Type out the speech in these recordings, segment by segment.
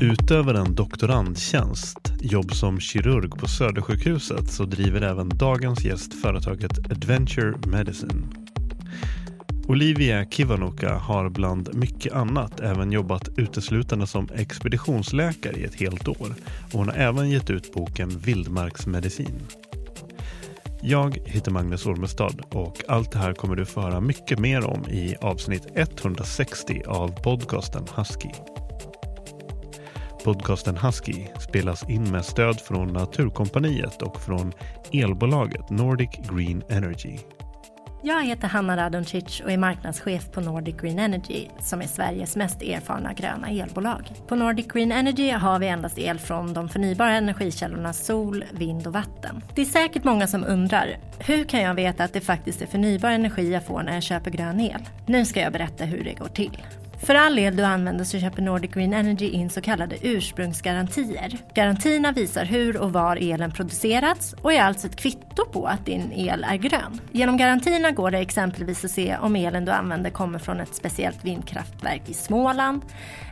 Utöver en doktorandtjänst, jobb som kirurg på Södersjukhuset så driver även dagens gäst företaget Adventure Medicine. Olivia Kivanuka har bland mycket annat även jobbat uteslutande som expeditionsläkare i ett helt år och hon har även gett ut boken Vildmarksmedicin. Jag heter Magnus Ormestad och allt det här kommer du få höra mycket mer om i avsnitt 160 av podcasten Husky. Podcasten Husky spelas in med stöd från Naturkompaniet och från elbolaget Nordic Green Energy. Jag heter Hanna Radoncic och är marknadschef på Nordic Green Energy som är Sveriges mest erfarna gröna elbolag. På Nordic Green Energy har vi endast el från de förnybara energikällorna sol, vind och vatten. Det är säkert många som undrar, hur kan jag veta att det faktiskt är förnybar energi jag får när jag köper grön el? Nu ska jag berätta hur det går till. För all el du använder så köper Nordic Green Energy in så kallade ursprungsgarantier. Garantierna visar hur och var elen producerats och är alltså ett kvitto på att din el är grön. Genom garantierna går det exempelvis att se om elen du använder kommer från ett speciellt vindkraftverk i Småland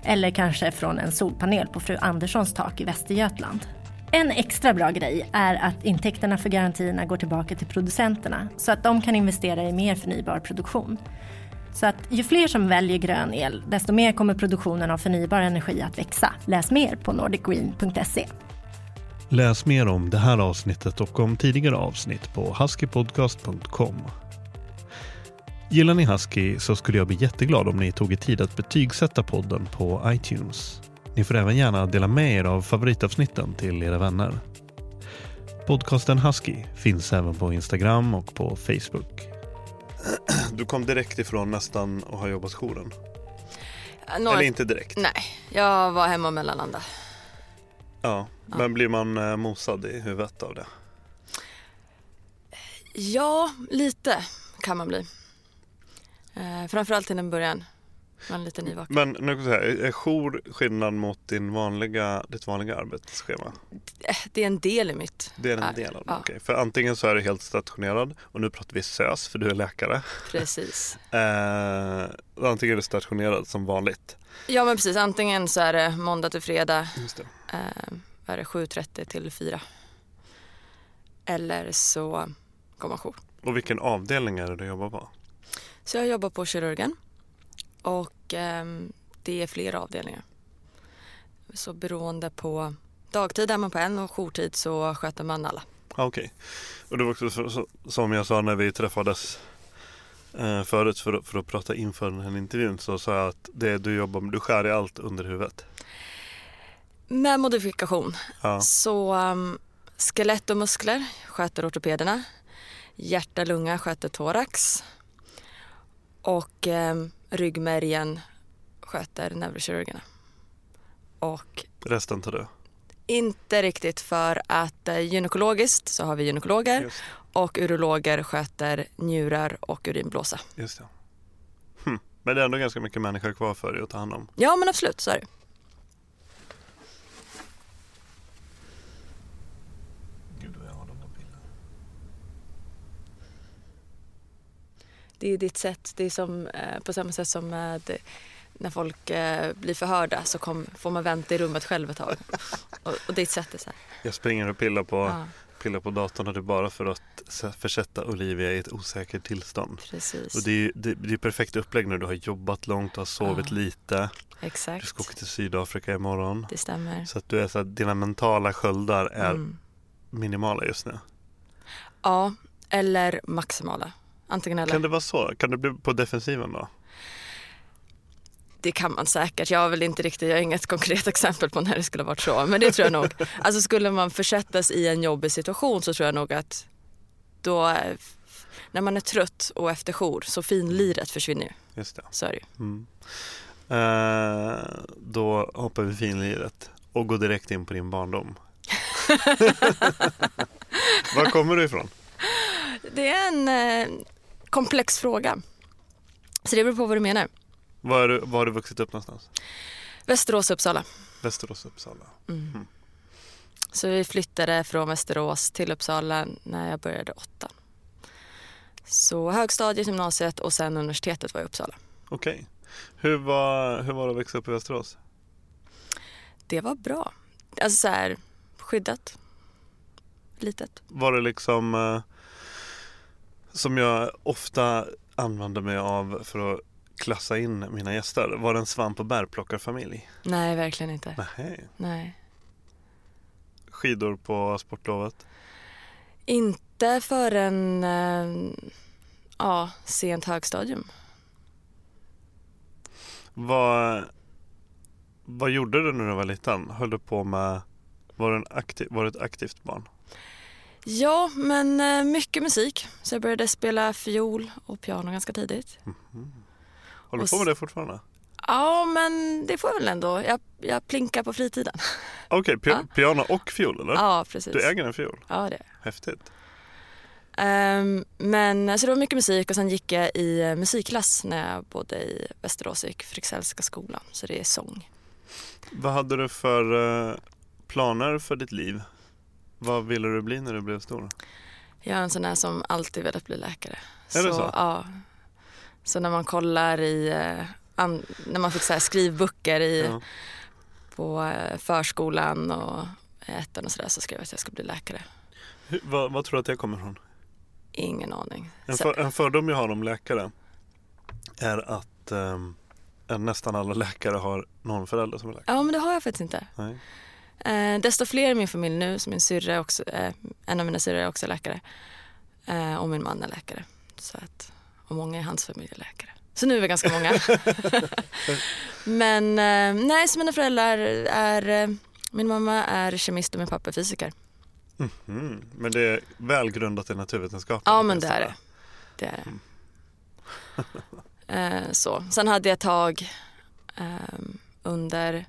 eller kanske från en solpanel på fru Anderssons tak i Västergötland. En extra bra grej är att intäkterna för garantierna går tillbaka till producenterna så att de kan investera i mer förnybar produktion. Så att ju fler som väljer grön el, desto mer kommer produktionen av förnybar energi att växa. Läs mer på nordicgreen.se. Läs mer om det här avsnittet och om tidigare avsnitt på huskypodcast.com. Gillar ni Husky så skulle jag bli jätteglad om ni tog er tid att betygsätta podden på iTunes. Ni får även gärna dela med er av favoritavsnitten till era vänner. Podcasten Husky finns även på Instagram och på Facebook. Du kom direkt ifrån nästan och har jobbat jouren? Några... Eller inte direkt? Nej, jag var hemma och mellanlandade. Ja, men ja. blir man eh, mosad i huvudet av det? Ja, lite kan man bli. Eh, framförallt till en början. Man är lite nyvaken. Men nu kan säga, är jour skillnad mot din vanliga, ditt vanliga arbetsschema? Det är en del i mitt. Det är en del av det, ja. okej. För antingen så är du helt stationerad och nu pratar vi SÖS för du är läkare. Precis. eh, antingen är du stationerad som vanligt. Ja men precis, antingen så är det måndag till fredag. Just det. Eh, är det 7.30 till 4. Eller så går man jour. Och vilken avdelning är det du jobbar på? Så jag jobbar på kirurgen. Och eh, det är flera avdelningar. Så beroende på dagtid är man på en och jourtid så sköter man alla. Okej. Okay. Och det var också så, så, som jag sa när vi träffades eh, förut för, för att prata inför den här intervjun så sa jag att det du jobbar med, du skär i allt under huvudet. Med modifikation. Ja. Så um, skelett och muskler sköter ortopederna. Hjärta, lunga sköter thorax. Och um, ryggmärgen sköter neurokirurgerna. Och Resten tar du? Inte riktigt för att eh, gynekologiskt så har vi gynekologer och urologer sköter njurar och urinblåsa. Just det. Hm. Men det är ändå ganska mycket människor kvar för dig att ta hand om. Ja men absolut, så är det. Det är ditt sätt. Det är som, eh, på samma sätt som med när folk eh, blir förhörda så kom, får man vänta i rummet själv ett tag. och, och ditt sätt är så här. Jag springer och pillar på, Ja, pillar på datorn och det är bara för att försätta Olivia i ett osäkert tillstånd. precis. Och det är det, det är perfekt upplägg när du har jobbat långt och har sovit Ja. lite. Du Exakt. ska åka till Sydafrika imorgon. Det stämmer. Så att du är så att dina mentala sköldar är Mm. minimala just nu. Ja, eller maximala. Antingen eller. Kan det vara så? Kan det bli på defensiven då? Det kan man säkert. Jag har väl inte riktigt, jag har inget konkret exempel på när det skulle ha varit så. Men det tror jag nog. Alltså skulle man försättas i en jobbig situation så tror jag nog att då, är- när man är trött och efter jour så finliret försvinner ju. Just det. Så är det ju. Mm. Eh, då hoppar vi finliret och går direkt in på din barndom. Var kommer du ifrån? Det är en eh, komplex fråga. Så det beror på vad du menar. Var, är du, var har du vuxit upp någonstans? Västerås, Uppsala. Västerås, Uppsala. Mm. Så vi flyttade från Västerås till Uppsala när jag började åttan. Så högstadiet, gymnasiet och sen universitetet var i Uppsala. Okej. Hur, var, hur var det att växa upp i Västerås? Det var bra. Alltså så här, skyddat. Litet. Var det liksom eh, som jag ofta använder mig av för att klassa in mina gäster. Var det en svamp och bärplockarfamilj? Nej, verkligen inte. Nej. Nej. Skidor på sportlovet? Inte förrän eh, ja, sent högstadium. Vad, vad gjorde du när du var liten? Höll du på med, var du, en aktiv, var du ett aktivt barn? Ja, men eh, mycket musik. Så jag började spela fiol och piano ganska tidigt. Håller du på med det fortfarande? Ja, men det får jag väl ändå. Jag, jag plinkar på fritiden. Okej, pi- Ja. piano och fiol eller? Ja, precis. Du äger en fiol? Ja, det. Häftigt. Ehm, men så det var mycket musik och sen gick jag i eh, musikklass när jag bodde i Västerås och gick Fryxellska skolan. Så det är sång. Vad hade du för eh, planer för ditt liv? Vad ville du bli när du blev stor? Jag är en sån här som alltid velat bli läkare. Är det så? Ja. Så när man kollar i, eh, när man fick så här skrivböcker i, Ja. på eh, förskolan och ettan och sådär så skrev jag att jag skulle bli läkare. Hur, vad, vad tror du att det kommer ifrån? Ingen aning. En, Så- för, en fördom jag har om läkare är att ehm, nästan alla läkare har någon förälder som är läkare. Ja men det har jag faktiskt inte. Nej. Eh, desto fler i min familj nu, så min syrra också, eh, en av mina syrror är också läkare. Eh, och min man är läkare. Så att, och många i hans familj är läkare. Så nu är vi ganska många. Men eh, nej, så mina föräldrar är, eh, min mamma är kemist och min pappa är fysiker. Mm, men det är välgrundat i naturvetenskapen. Ja men det är det. det, är det. eh, så. Sen hade jag tag under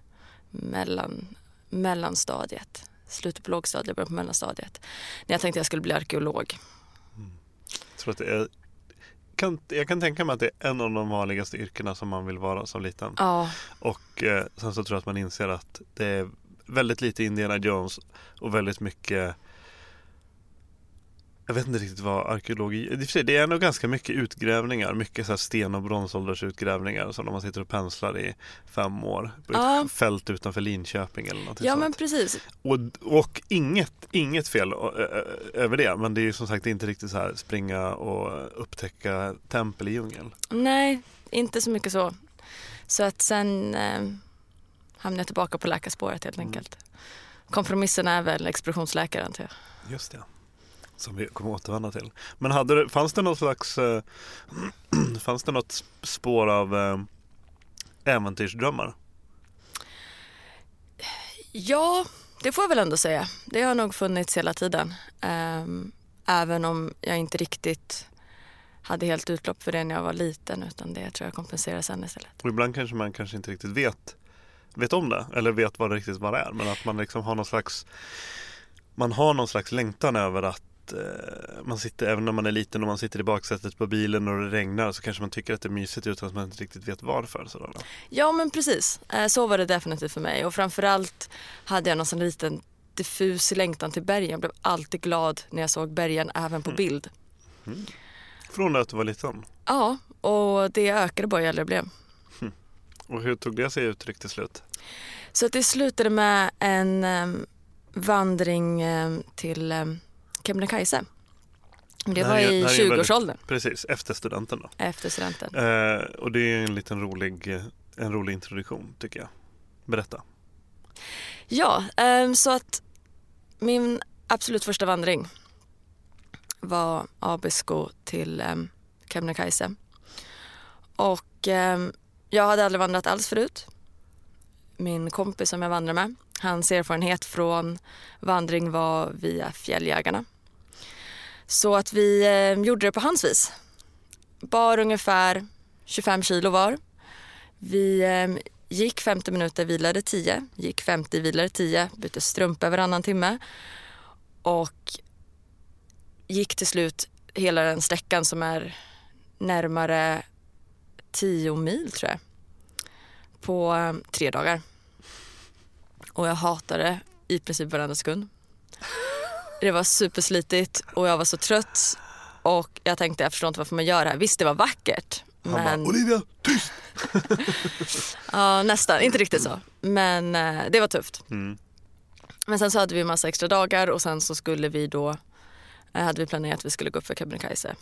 mellan, mellanstadiet, slutet på lågstadiet, början på mellanstadiet. När jag tänkte jag skulle bli arkeolog. Jag tror att det är kan, jag kan tänka mig att det är en av de vanligaste yrkena som man vill vara som liten. Ja, Och eh, sen så tror jag att man inser att det är väldigt lite Indiana Jones och väldigt mycket jag vet inte riktigt vad arkeologi Det är nog ganska mycket utgrävningar, mycket så här sten och bronsåldersutgrävningar som man sitter och penslar i fem år på ett Ja. fält utanför Linköping eller något ja sånt. men precis. Och, och inget, inget fel över det, men det är ju som sagt inte riktigt så här springa och upptäcka tempel i djungeln. Nej, inte så mycket så. Så att sen eh, hamnade jag tillbaka på läkarspåret helt enkelt. Kompromissen är väl expeditionsläkare antar jag. Just det. Som vi kommer återvända till. Men hade det, fanns det något slags eh, Fanns det något spår av eh, äventyrsdrömmar? Ja, det får jag väl ändå säga. Det har nog funnits hela tiden. Ehm, även om jag inte riktigt hade helt utlopp för det när jag var liten utan det tror jag kompenserar sen istället. Och ibland kanske man kanske inte riktigt vet Vet om det eller vet vad det riktigt vad det är. Men att man liksom har någon slags Man har någon slags längtan över att eh, man sitter, även när man är liten och man sitter i baksätet på bilen och det regnar så kanske man tycker att det är mysigt utan att man inte riktigt vet varför. Sådär. Ja men precis, Eh, så var det definitivt för mig och framförallt hade jag någon sån liten diffus längtan till bergen. Jag blev alltid glad när jag såg bergen även på bild. Från det att du var liten. Ja, och det ökade bara ju äldre jag blev. Och hur tog det sig uttryck till slut? Så att det slutade med en um, vandring um, till Kebnekaise. Det var i det här är väldigt- 20-årsåldern Precis, efter studenten då. efter studenten. Eh, och det är en liten rolig, eh, en rolig introduktion tycker jag. Berätta. Ja, ehm, så att min absolut första vandring var Abisko till um, Kebnekaise. Och ehm, jag hade aldrig vandrat alls förut. Min kompis som jag vandrade med, hans erfarenhet från vandring var via fjälljägarna. Så att vi eh, gjorde det på hans vis. Bar ungefär 25 kilo var. Vi eh, gick 50 minuter, vilade 10. Gick 50, vilade 10. Bytte strumpa varannan timme. Och gick till slut hela den sträckan som är närmare 10 mil tror jag. På eh, tre dagar. Och jag hatade i princip varenda sekund. Det var superslitigt och jag var så trött. Och jag tänkte, jag förstår inte varför man gör det här. Visst, det var vackert. Han men... bara Olivia, tyst! Ja, nästan. Inte riktigt så. Men eh, det var tufft. Mm. Men sen så hade vi massa extra dagar och sen så skulle vi då, eh, hade vi planerat att vi skulle gå upp för Kebnekaise.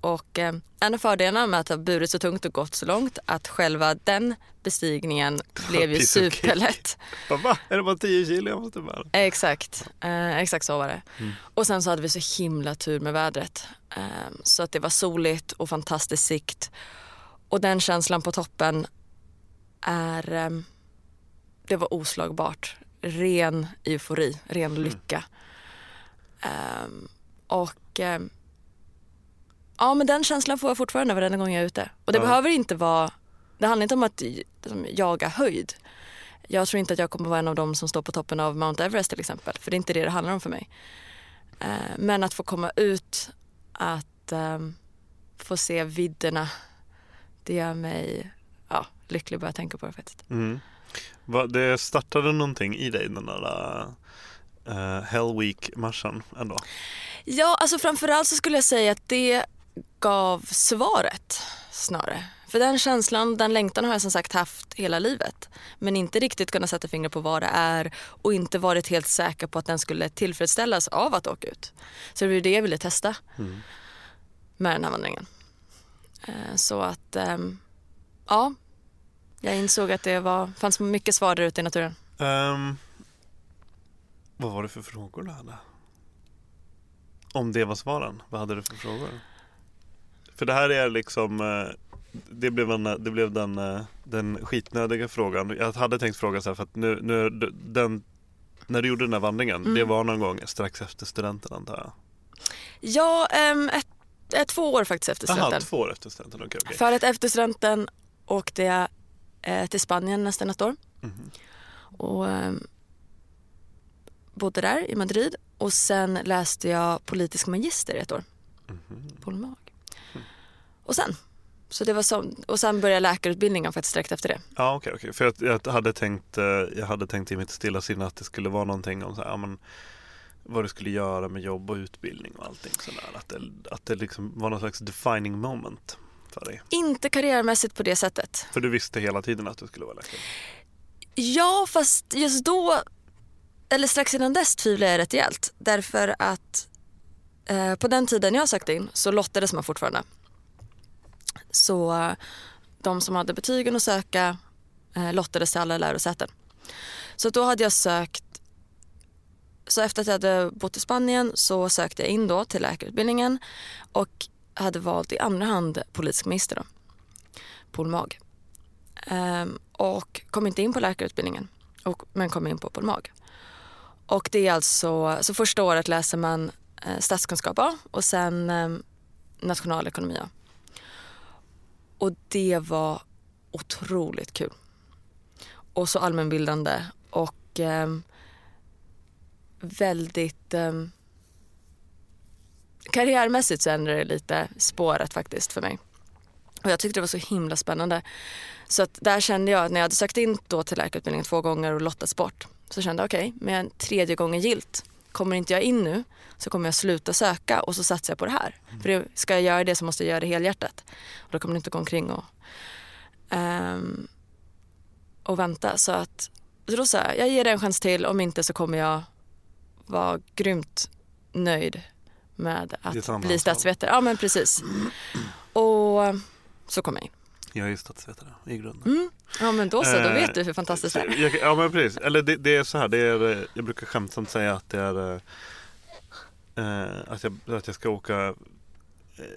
Och eh, en av fördelarna med att ha burit så tungt och gått så långt att själva den bestigningen blev ju superlätt. Va? Är det bara 10 kilo jag måste bära? Exakt, eh, exakt så var det. Mm. Och sen så hade vi så himla tur med vädret. Eh, så att det var soligt och fantastisk sikt. Och den känslan på toppen är, eh, det var oslagbart. Ren eufori, ren lycka. Eh, och ja men den känslan får jag fortfarande varenda gång jag är ute. Och det Ja. behöver inte vara, det handlar inte om att liksom, jaga höjd. Jag tror inte att jag kommer vara en av dem som står på toppen av Mount Everest till exempel. För det är inte det det handlar om för mig. Eh, Men att få komma ut, att ehm, få se vidderna, det gör mig ja, lycklig bara jag tänka på det faktiskt. Mm. Va, det startade någonting i dig den där uh, Hell Week-marschen ändå? Ja, alltså framförallt så skulle jag säga att det gav svaret snarare. För den känslan, den längtan har jag som sagt haft hela livet. Men inte riktigt kunnat sätta fingret på vad det är och inte varit helt säker på att den skulle tillfredsställas av att åka ut. Så det var det jag ville testa Mm. med den här vandringen. Eh, Så att, ehm, ja. Jag insåg att det var, fanns mycket svar där ute i naturen. Ehm, vad var det för frågor du hade? Om det var svaren, vad hade du för frågor? För det här är liksom eh, det blev, en, det blev den, eh, den skitnödiga frågan. Jag hade tänkt fråga så här för att nu, nu den, när du gjorde den här vandringen, Mm. det var någon gång strax efter studenten antar jag? Ja, ehm, ett, ett, två år faktiskt efter studenten. två år efter studenten, okej. okej. För att efter studenten åkte jag eh, till Spanien nästan ett år. Mhm. Och ehm, bodde där i Madrid. Och sen läste jag politisk magister i ett år Mhm. på Lomag. Och sen, så det var så, och sen började läkarutbildningen faktiskt direkt efter det. Ja okej, okej. för jag, jag, hade tänkt, eh, jag hade tänkt i mitt stilla sinne att det skulle vara någonting om så här, ja, men, vad du skulle göra med jobb och utbildning och allting sådär. Att det, att det liksom var någon slags defining moment för dig. Inte karriärmässigt på det sättet. För du visste hela tiden att du skulle vara läkare. Ja, fast just då, eller strax innan dess tvivlade jag rätt rejält. Därför att eh, på den tiden jag sökte in så lottades man fortfarande. Så de som hade betygen att söka eh, lottades till alla lärosäten. Så då hade jag sökt, så efter att jag hade bott i Spanien så sökte jag in då till läkarutbildningen och hade valt i andra hand politisk magister då, polmag. Mag. Ehm, och kom inte in på läkarutbildningen, och, men kom in på Polmag. Och det är alltså, så första året läser man eh, statskunskap A och sen eh, nationalekonomi A. Och det var otroligt kul. Och så allmänbildande och eh, väldigt eh, karriärmässigt så ändrade det lite spåret faktiskt för mig. Och jag tyckte det var så himla spännande. Så att där kände jag, när jag hade sökt in då till läkarutbildningen två gånger och lottats bort, så kände jag okej, okay, med en tredje gången gilt kommer inte jag in nu så kommer jag sluta söka och så satsar jag på det här. Mm. För det, ska jag göra det så måste jag göra det helhjärtat. Och då kommer det inte gå omkring och, ehm, och vänta. Så att så då sa jag, jag ger det en chans till. Om inte så kommer jag vara grymt nöjd med att bli statsvetare. Ja men precis. Och så kom jag in. Jag är ju statsvetare i grunden. Mm. Ja men då så, då Eh, vet du hur fantastiskt det är. jag- Ja men precis. Eller det, det är så här. Det är, eh, jag brukar skämtsamt säga att det är eh, eh, att, jag, att jag ska åka eh,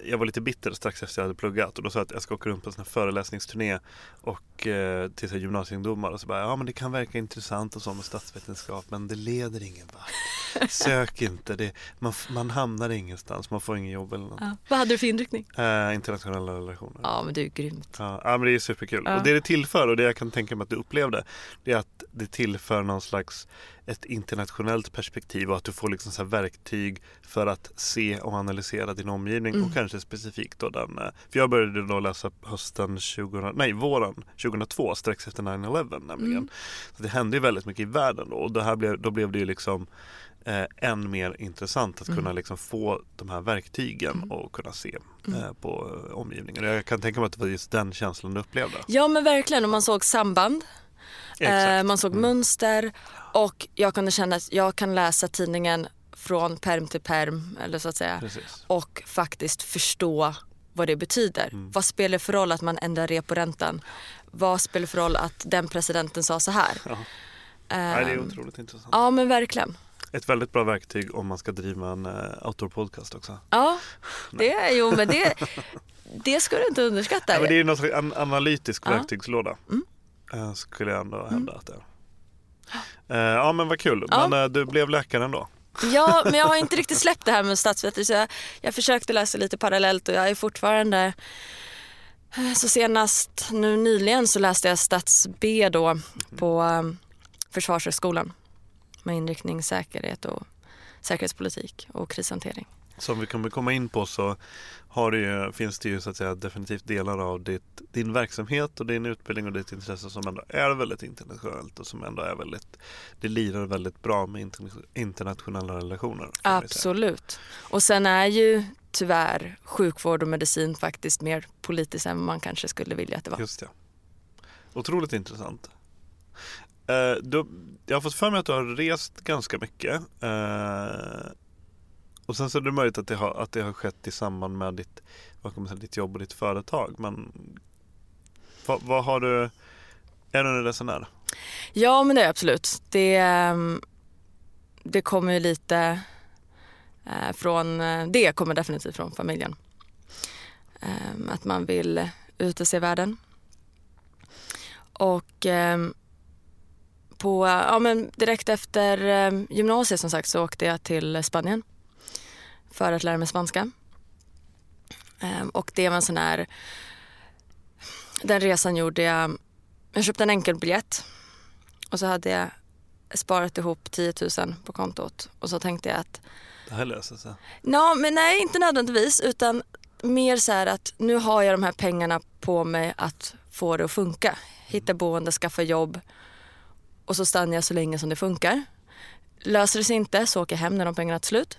jag var lite bitter strax efter jag hade pluggat och då sa jag att jag ska åka runt på en sån föreläsningsturné och eh, till så gymnasieungdomar och så bara ja men det kan verka intressant och så med statsvetenskap men det leder ingen vart. Sök inte, det, man, man hamnar ingenstans, man får ingen jobb eller något. Ja. Vad hade du för inriktning? Eh, internationella relationer. Ja men du är grymt. Ja, ja, men det är superkul. Ja. Och det det tillför och det jag kan tänka mig att du upplevde det är att det tillför någon slags ett internationellt perspektiv och att du får liksom så verktyg för att se och analysera din omgivning Mm. och kanske specifikt då den. eh, För jag började då läsa hösten 2000, nej våren 2002 strax efter 9-11 nämligen. Mm. Så det hände ju väldigt mycket i världen då och det här blev, då blev det ju liksom eh, än mer intressant att Mm. kunna liksom få de här verktygen och kunna se Mm. eh, på eh, omgivningen. Jag kan tänka mig att det var just den känslan du upplevde. Ja men verkligen och man såg samband. Eh, man såg Mm. mönster och jag kunde känna att jag kan läsa tidningen från perm till perm eller så att säga Precis. och faktiskt förstå vad det betyder. Mm. Vad spelar det för roll att man ändrar reporäntan? Vad spelar det för roll att den presidenten sa så här? Ja. Nej, det är otroligt intressant. Ja men verkligen. Ett väldigt bra verktyg om man ska driva en uh, outdoor-podcast också. Ja, det jo men det, det ska du inte underskatta. Ja, men det är ju någon an- analytisk Ja. verktygslåda. Mm. Eh, skulle jag ändå hävda att det är. Eh, ja men vad kul. Ja. Men eh, du blev läkare ändå. Ja, men jag har inte riktigt släppt det här med statsvetare så jag, jag försökte läsa lite parallellt och jag är fortfarande så senast nu nyligen så läste jag stats B då på um, Försvarshögskolan med inriktning säkerhet och säkerhetspolitik och krishantering. Som vi kommer komma in på så har det ju, finns det ju så att säga definitivt delar av ditt, din verksamhet och din utbildning och ditt intresse som ändå är väldigt internationellt och som ändå är väldigt, det lirar väldigt bra med interna- internationella relationer. Absolut. Och sen är ju tyvärr sjukvård och medicin faktiskt mer politiskt än man kanske skulle vilja att det var. Just det. Otroligt intressant. Eh, du, jag har fått för mig att du har rest ganska mycket. Eh, och sen så är det möjligt att det har, att det har skett i samband med ditt, vad kommer säga, ditt jobb och ditt företag. Men vad, vad har du, är du en resenär? Ja men det är jag absolut. Det, ehm, det kommer ju lite eh, från, eh, det kommer definitivt från familjen. Ehm, att man vill ut och se världen. Och ehm, på, ja, men direkt efter gymnasiet som sagt så åkte jag till Spanien för att lära mig spanska. Ehm, Och det var en sån här, den resan gjorde jag, jag köpte en enkel biljett och så hade jag sparat ihop 10 000 på kontot och så tänkte jag att Det här löser sig. Ja, men nej, inte nödvändigtvis utan mer så här att nu har jag de här pengarna på mig att få det att funka. Hitta boende, skaffa jobb och så stannar jag så länge som det funkar. Löser det sig inte så åker jag hem när de pengarna är slut.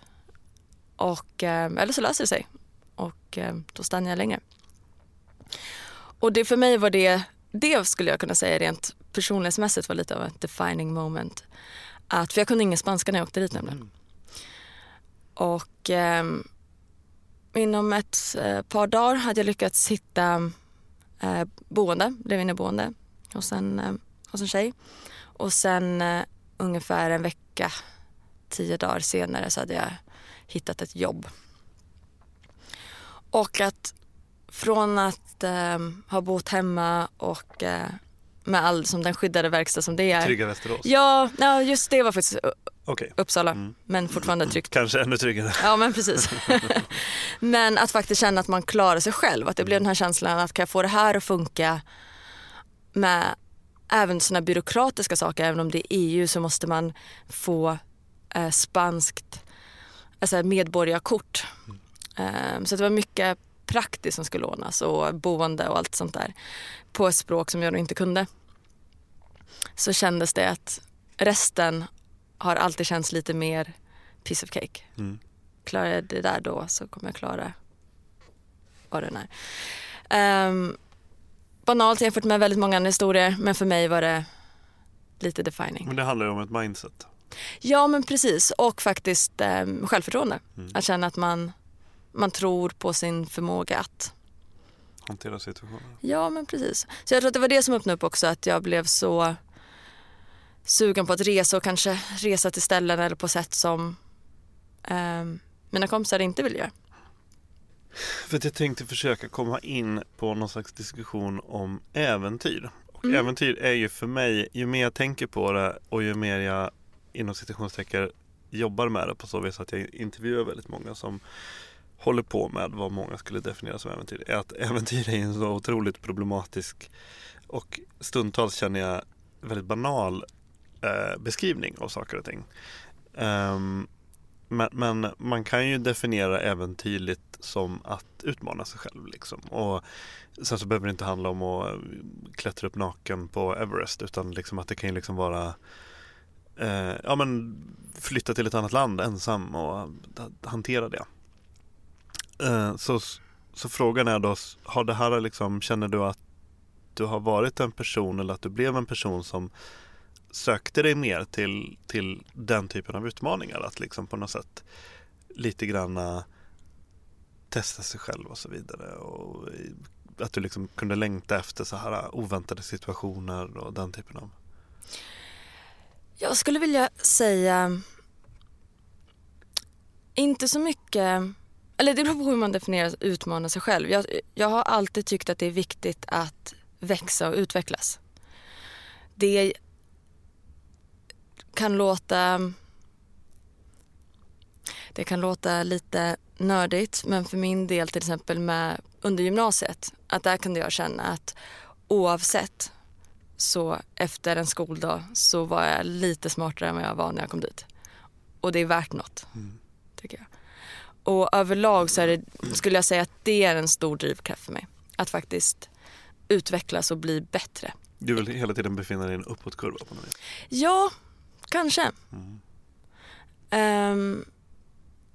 Och, eh, eller så löser det sig och eh, då stannar jag längre. Och det för mig var det, det skulle jag kunna säga rent personlighetsmässigt var lite av ett defining moment. Att, för jag kunde ingen spanska när jag åkte dit nämligen. Och ehm, inom ett eh, par dagar hade jag lyckats hitta eh, boende, blev inneboende hos en, eh, hos en tjej. Och sen eh, ungefär en vecka, tio dagar senare så hade jag hittat ett jobb. Och att från att eh, ha bott hemma och eh, med all som den skyddade verkstad som det är. Trygga Västerås? Ja, ja, just det var faktiskt Okej. Uppsala, Mm. men fortfarande tryggt. Kanske ännu tryggare. Ja men precis. men att faktiskt känna att man klarar sig själv. Att det blev den här känslan att kan jag få det här att funka med även sådana byråkratiska saker. Även om det är EU så måste man få eh, spanskt alltså medborgarkort. Eh, så det var mycket praktiskt som skulle ordnas och boende och allt sånt där. På ett språk som jag då inte kunde. Så kändes det att resten har alltid känts lite mer piece of cake. Mm. Klarar jag det där då så kommer jag klara vad den är. Um, banalt jämfört med väldigt många andra historier men för mig var det lite defining. Men det handlar ju om ett mindset. Ja men precis och faktiskt um, självförtroende. Mm. Att känna att man, man tror på sin förmåga att Hantera situationen. Ja, men precis. Så jag tror att det var det som öppnade upp också, att jag blev så sugen på att resa och kanske resa till ställen eller på sätt som eh, mina kompisar inte vill göra. För att jag tänkte försöka komma in på någon slags diskussion om äventyr. Och Mm. äventyr är ju för mig, ju mer jag tänker på det och ju mer jag inom citationstecken jobbar med det på så vis att jag intervjuar väldigt många som håller på med vad många skulle definiera som äventyr. Är att äventyr är en så otroligt problematisk och stundtals känner jag väldigt banal eh, beskrivning av saker och ting. Um, men, men man kan ju definiera äventyrligt som att utmana sig själv. Liksom. Och sen så behöver det inte handla om att klättra upp naken på Everest utan liksom att det kan ju liksom vara eh, ja, men flytta till ett annat land ensam och hantera det. Eh, så, så frågan är då, har det här liksom, känner du att du har varit en person eller att du blev en person som sökte dig mer till, till den typen av utmaningar? Att liksom på något sätt lite granna eh, testa sig själv och så vidare. Och att du liksom kunde längta efter så här eh, oväntade situationer och den typen av... Jag skulle vilja säga inte så mycket, eller det beror på hur man definierar utmana sig själv. Jag, jag har alltid tyckt att det är viktigt att växa och utvecklas. Det kan låta det kan låta lite nördigt men för min del till exempel med under gymnasiet att där kunde jag känna att oavsett så efter en skoldag så var jag lite smartare än vad jag var när jag kom dit. Och det är värt något, tycker jag. Och överlag så det, skulle jag säga att det är en stor drivkraft för mig. Att faktiskt utvecklas och bli bättre. Du vill hela tiden befinna dig i en uppåtkurva på något vis. Ja, kanske. Ehm,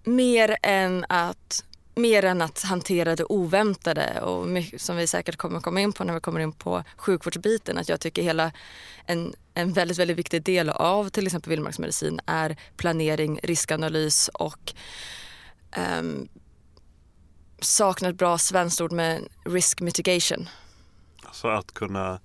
mer, än att, mer än att hantera det oväntade och som vi säkert kommer komma in på när vi kommer in på sjukvårdsbiten. Att jag tycker hela en, en väldigt, väldigt viktig del av till exempel vildmarksmedicin är planering, riskanalys och um, saknar ett bra svenskt ord med risk mitigation. Så att kunna,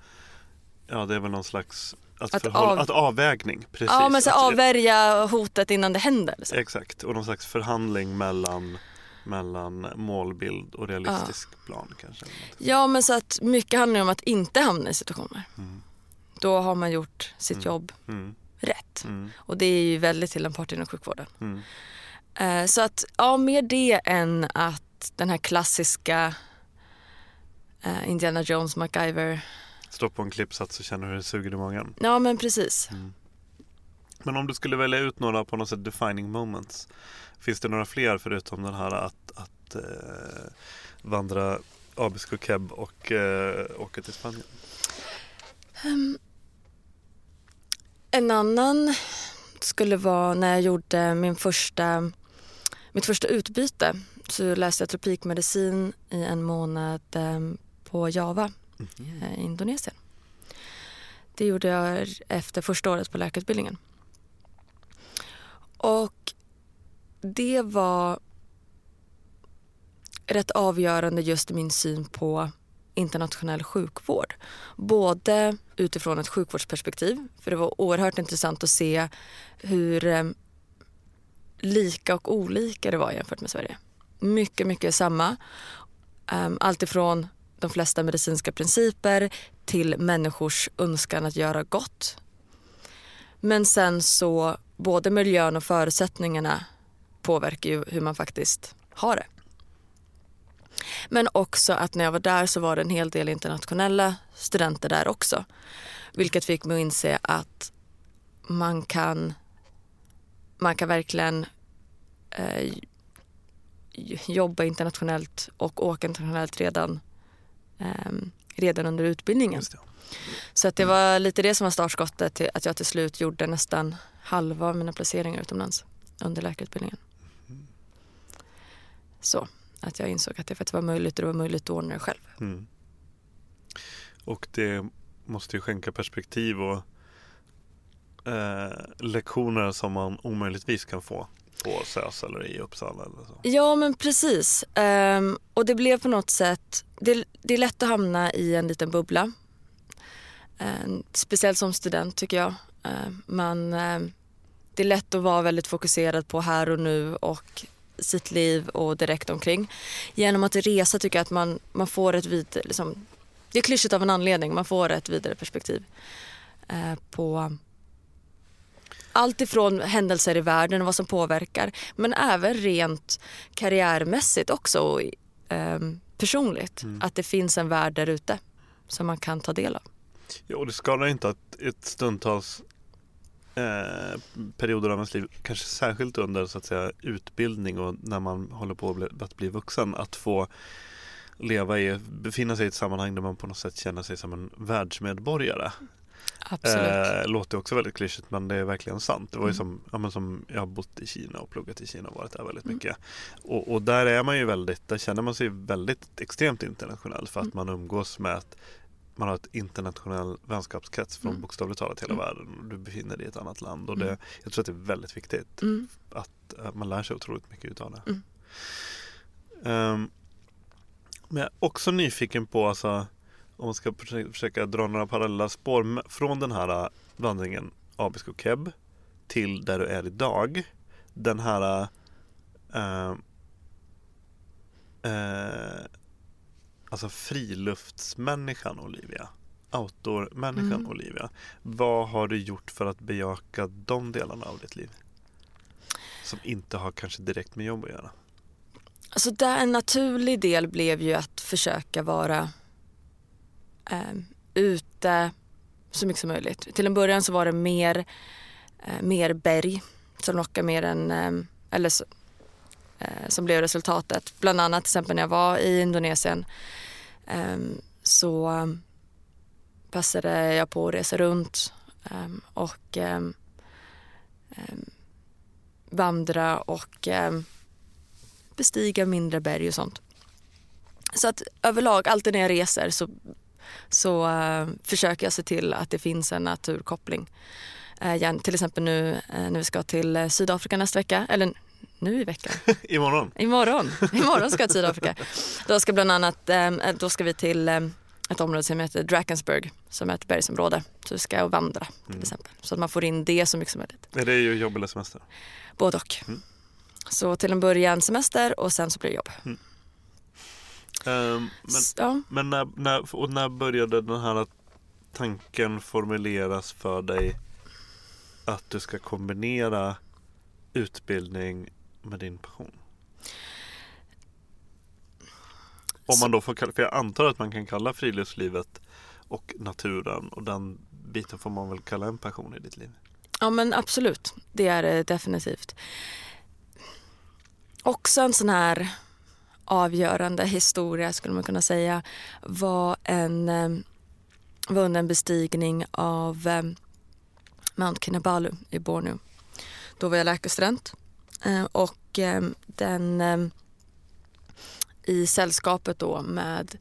ja det är väl någon slags att, Att förhålla, av- att avvägning. Precis. Ja, men så Att- avvärja hotet innan det händer. Liksom. Exakt, och någon slags förhandling mellan, mellan målbild och realistisk plan kanske. Ja, men så att mycket handlar om att inte hamna i situationer. Mm. Då har man gjort sitt Mm. jobb Mm, rätt. mm, Och det är ju väldigt tillämpbart inom sjukvården. mm. Eh, så att, ja, mer det än att den här klassiska eh, Indiana Jones, MacGyver. Stå på en klippsats och känna hur det suger i magen. Ja, men precis. Men om du skulle välja ut några på något sätt defining moments. Finns det några fler förutom den här att, att eh, vandra Abisko Keb och eh, åka till Spanien? En annan skulle vara när jag gjorde min första, mitt första utbyte. Så läste jag tropikmedicin i en månad eh, på Java eh, i Indonesien. Det gjorde jag efter första året på läkarutbildningen. Och det var rätt avgörande just i min syn på internationell sjukvård. Både utifrån ett sjukvårdsperspektiv, för det var oerhört intressant att se hur eh, lika och olika det var jämfört med Sverige. Mycket, mycket samma. Ehm, um, Alltifrån de flesta medicinska principer till människors önskan att göra gott. Men sen så, både miljön och förutsättningarna påverkar ju hur man faktiskt har det. Men också att när jag var där så var det en hel del internationella studenter där också. Vilket fick mig att inse att man kan, man kan verkligen eh, jobba internationellt och åka internationellt redan, eh, redan under utbildningen. Så att det var lite det som var startskottet till att jag till slut gjorde nästan halva av mina placeringar utomlands. under läkarutbildningen. Så att jag insåg att det faktiskt var möjligt och det var möjligt att ordna det själv. Mm. Och det måste ju skänka perspektiv och eh, lektioner som man omöjligtvis kan få på SÖS eller i Uppsala eller så. Ja men precis. Um, och det blev på något sätt, det, det, är lätt att hamna i en liten bubbla. Uh, speciellt som student tycker jag. Uh, man, uh, det är lätt att vara väldigt fokuserad på här och nu och sitt liv och direkt omkring. Genom att resa tycker jag att man, man får ett vidare, liksom, det är klyschigt av en anledning, man får ett vidare perspektiv eh, på allt ifrån händelser i världen och vad som påverkar men även rent karriärmässigt också och eh, personligt. Mm. Att det finns en värld där ute som man kan ta del av. Ja, och det skadar inte att ett stundtals eh, perioder av ens liv, kanske särskilt under så att säga, utbildning och när man håller på att bli, att bli vuxen, att få leva i, befinna sig i ett sammanhang där man på något sätt känner sig som en världsmedborgare. Absolut. Eh, låter också väldigt klyschigt men det är verkligen sant. Det var ju mm. som, ja, som, jag har bott i Kina och pluggat i Kina och varit där väldigt mm. mycket. Och, och, där är man ju väldigt, där känner man sig väldigt extremt internationell för att mm. man umgås med att man har ett internationell vänskapskrets från mm. bokstavligt talat hela mm. världen och du befinner dig i ett annat land. Och det, mm. Jag tror att det är väldigt viktigt mm. att, att, man lär sig otroligt mycket av det. Um, men jag är också nyfiken på, alltså, om man ska försöka, dra några parallella spår från den här äh, vandringen Abisko Keb till där du är idag. Den här uh, uh, alltså friluftsmänniskan Olivia. Outdoor-människan mm. Olivia. Vad har du gjort för att bejaka de delarna av ditt liv? Som inte har kanske direkt med jobb att göra. Alltså där en naturlig del blev ju att försöka vara eh, ute så mycket som möjligt. Till en början så var det mer, eh, mer berg som lockade mer än, eh, eller så, eh, som blev resultatet. Bland annat till exempel när jag var i Indonesien Ehm, så passade jag på att resa runt ehm, och ehm, vandra och bestiga mindre berg och sånt. Så att överlag, alltid när jag reser så, så uh, försöker jag se till att det finns en naturkoppling. Uh, till exempel nu uh, när vi ska till Sydafrika nästa vecka, eller nu i veckan. Imorgon. Imorgon. Imorgon ska jag till Sydafrika. Då ska bland annat, um, då ska vi till um, ett område som heter Drakensberg som är ett bergsområde. Så vi ska vandra till mm. exempel. Så att man får in det så mycket som möjligt. Är det ju jobb eller semester? Både och. Mm. Så till en början semester och sen så blir det jobb. Mm. Um, men, ja. men när, när, och när började den här tanken formuleras för dig att du ska kombinera utbildning med din passion? Om man då får kalla, för jag antar att man kan kalla friluftslivet och naturen och den biten får man väl kalla en passion i ditt liv? Ja men absolut, det är det definitivt också en sån här avgörande historia skulle man kunna säga var, en, eh, var under en bestigning av eh, Mount Kinabalu i Borneo. Då var jag läkarstudent Eh, och ehm, den ehm, i sällskapet då med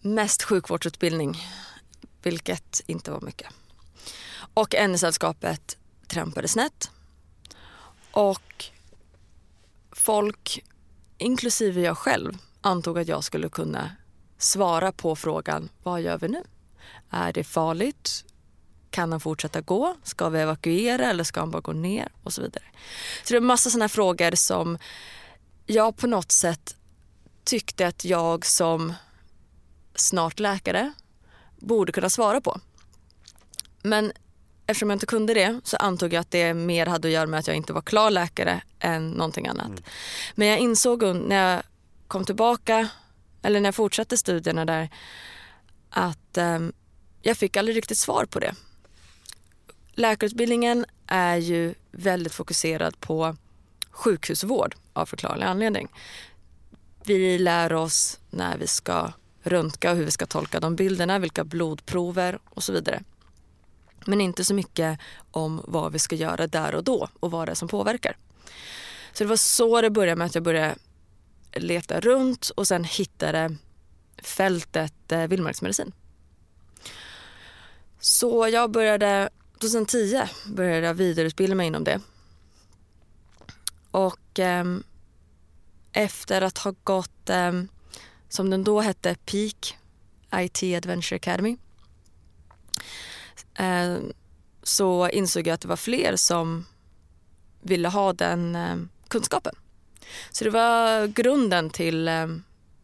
mest sjukvårdsutbildning, vilket inte var mycket. Och en i sällskapet trampade snett och folk, inklusive jag själv, antog att jag skulle kunna svara på frågan vad gör vi nu? Är det farligt? Kan han fortsätta gå? Ska vi evakuera eller ska han bara gå ner? Och så vidare. Så det är massa sådana frågor som jag på något sätt tyckte att jag som snart läkare borde kunna svara på. Men eftersom jag inte kunde det så antog jag att det mer hade att göra med att jag inte var klar läkare än någonting annat. Mm. Men jag insåg när jag kom tillbaka, eller när jag fortsatte studierna där, att um, jag fick aldrig riktigt svar på det. Läkarutbildningen är ju väldigt fokuserad på sjukhusvård av förklarlig anledning. Vi lär oss när vi ska röntga och hur vi ska tolka de bilderna, vilka blodprover och så vidare. Men inte så mycket om vad vi ska göra där och då och vad det är som påverkar. Så det var så det började med att jag började leta runt och sen hittade fältet eh, vildmarksmedicin. Så jag började 2010 började jag vidareutbilda mig inom det. Och eh, efter att ha gått, eh, som den då hette, Peak IT Adventure Academy eh, så insåg jag att det var fler som ville ha den eh, kunskapen. Så det var grunden till, eh,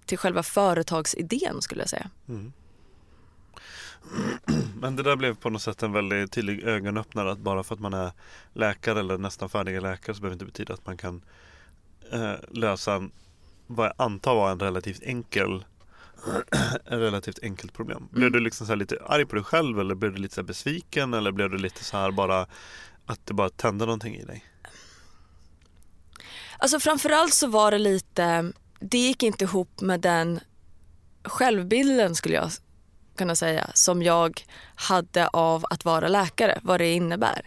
till själva företagsidén skulle jag säga. Mm. Men det där blev på något sätt en väldigt tydlig ögonöppnare att bara för att man är läkare eller nästan färdig läkare så behöver det inte betyda att man kan eh, lösa en, vad jag antar var en relativt enkel en relativt enkelt problem. Mm. Blev du liksom så lite arg på dig själv eller blev du lite så besviken eller blev du lite så här bara att det bara tände någonting i dig? Alltså framförallt så var det lite, det gick inte ihop med den självbilden skulle jag kunna säga som jag hade av att vara läkare, vad det innebär.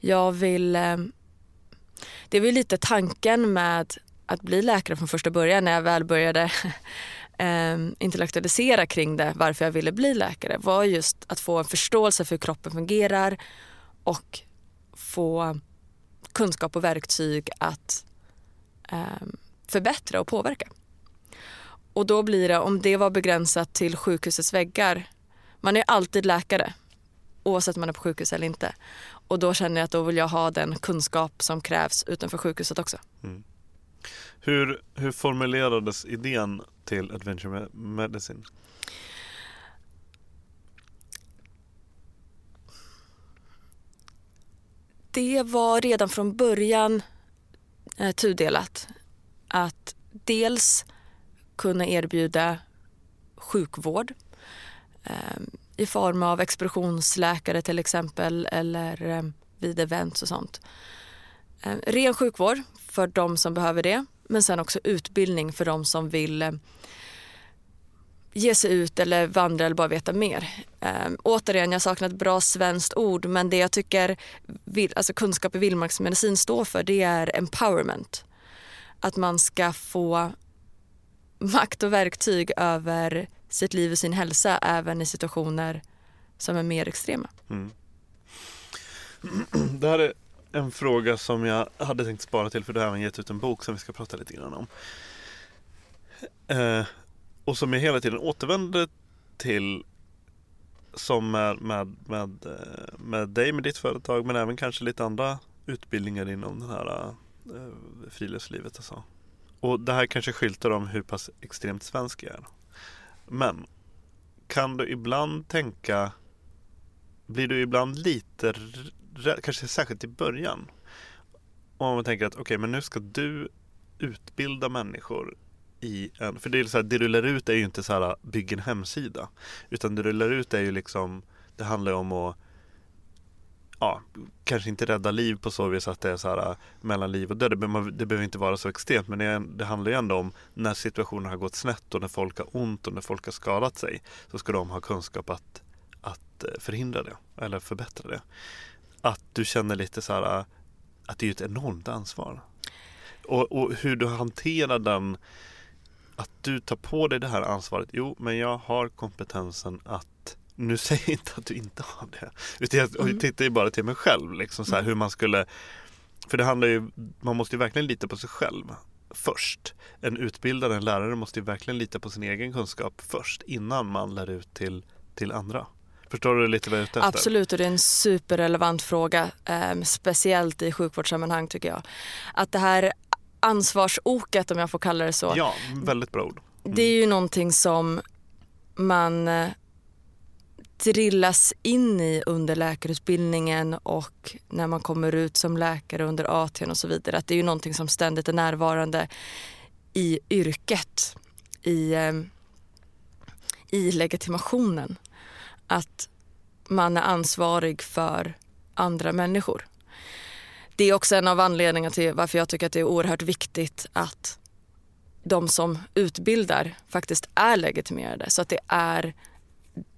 Jag vill... Eh, det var lite tanken med att bli läkare från första början när jag väl började eh, intellektualisera kring det, varför jag ville bli läkare, var just att få en förståelse för hur kroppen fungerar och få kunskap och verktyg att eh, förbättra och påverka. Och då blir det, om det var begränsat till sjukhusets väggar, man är alltid läkare oavsett om man är på sjukhus eller inte. Och då känner jag att då vill jag ha den kunskap som krävs utanför sjukhuset också. Mm. Hur, hur formulerades idén till Adventure Medicine? Det var redan från början eh, tudelat. Att dels kunna erbjuda sjukvård eh, i form av expeditionsläkare till exempel eller eh, vid events och sånt. Eh, ren sjukvård för de som behöver det men sen också utbildning för de som vill ehm, ge sig ut eller vandra eller bara veta mer. Eh, återigen, jag saknar ett bra svenskt ord men det jag tycker alltså kunskap i vildmarksmedicin står för det är empowerment. Att man ska få makt och verktyg över sitt liv och sin hälsa även i situationer som är mer extrema. Mm. Det här är en fråga som jag hade tänkt spara till för du har även gett ut en bok som vi ska prata lite grann om. Eh, och som jag hela tiden återvänder till som med, med, med, med dig med ditt företag men även kanske lite andra utbildningar inom det här eh, friluftslivet. Alltså. Och det här kanske skyltar om hur pass extremt svensk jag är. Men kan du ibland tänka, blir du ibland lite rädd, kanske särskilt i början. Om man tänker att okej, okay, men nu ska du utbilda människor i en, för det är så här, det du lär ut är ju inte så här bygg en hemsida. Utan det du lär ut är ju liksom, det handlar om att ja, kanske inte rädda liv på så vis att det är så här äh, mellan liv och död. Det, behöver, det behöver inte vara så extremt men det, det handlar ju ändå om när situationen har gått snett och när folk har ont och när folk har skadat sig så ska de ha kunskap att, att äh, förhindra det eller förbättra det att du känner lite så här äh, att det är ett enormt ansvar. Och, och, hur du hanterar den, att du tar på dig det här ansvaret. Jo, men jag har kompetensen att nu säger jag inte att du inte har det. Utan jag mm. tittar ju bara till mig själv. Liksom så här, hur man skulle För det handlar ju, man måste ju verkligen lita på sig själv först. En utbildare, en lärare måste ju verkligen lita på sin egen kunskap först innan man lär ut till, till andra. Förstår du lite vad jag är ute efter? Absolut och det är en superrelevant fråga. Eh, speciellt i sjukvårdssammanhang tycker jag. Att det här ansvarsoket om jag får kalla det så. Ja, väldigt bra ord. Mm. Det är ju någonting som man eh, drillas in i under läkarutbildningen och när man kommer ut som läkare under ATn och så vidare. Att det är ju någonting som ständigt är närvarande i yrket, i, eh, i legitimationen att man är ansvarig för andra människor. Det är också en av anledningarna till varför jag tycker att det är oerhört viktigt att de som utbildar faktiskt är legitimerade så att det är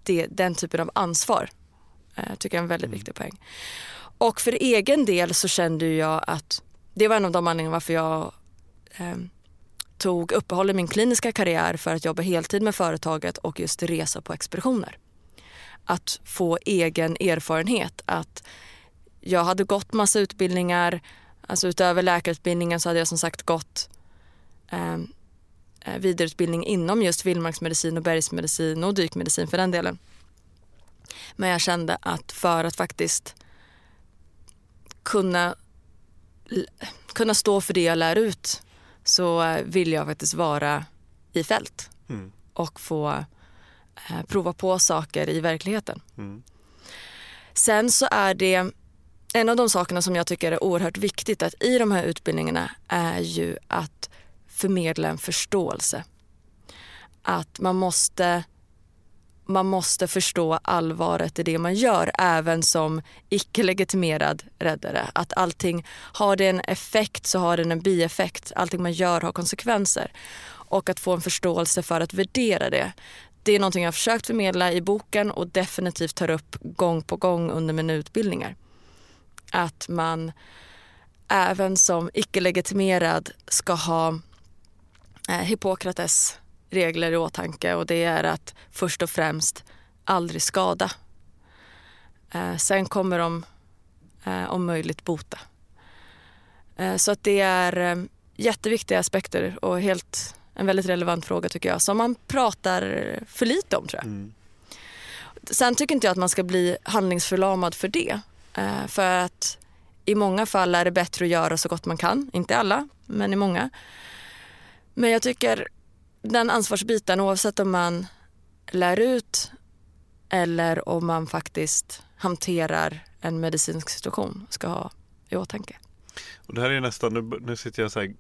det, den typen av ansvar Eh, tycker jag är en väldigt viktig poäng. Och för egen del så kände jag att det var en av de anledningarna varför jag eh, tog uppehåll i min kliniska karriär för att jobba heltid med företaget och just resa på expeditioner. Att få egen erfarenhet. Att jag hade gått massa utbildningar, alltså utöver läkarutbildningen så hade jag som sagt gått eh, vidareutbildning inom just vildmarksmedicin och bergsmedicin och dykmedicin för den delen. Men jag kände att för att faktiskt kunna, kunna stå för det jag lär ut så vill jag faktiskt vara i fält mm. och få eh, prova på saker i verkligheten. Mm. Sen så är det en av de sakerna som jag tycker är oerhört viktigt att i de här utbildningarna är ju att förmedla en förståelse. Att man måste man måste förstå allvaret i det man gör även som icke-legitimerad räddare. Att allting, har det en effekt så har den en bieffekt. Allting man gör har konsekvenser. Och att få en förståelse för att värdera det. Det är någonting jag har försökt förmedla i boken och definitivt tar upp gång på gång under mina utbildningar. Att man även som icke-legitimerad ska ha Hippokrates regler i åtanke och det är att först och främst aldrig skada. Eh, sen kommer de eh, om möjligt bota. Eh, så att det är eh, jätteviktiga aspekter och helt en väldigt relevant fråga tycker jag som man pratar för lite om tror jag. Mm. Sen tycker inte jag att man ska bli handlingsförlamad för det. Eh, för att i många fall är det bättre att göra så gott man kan. Inte alla, men i många. Men jag tycker den ansvarsbiten oavsett om man lär ut eller om man faktiskt hanterar en medicinsk situation ska ha i åtanke. Och det här är nästan, nu, nu sitter jag så här,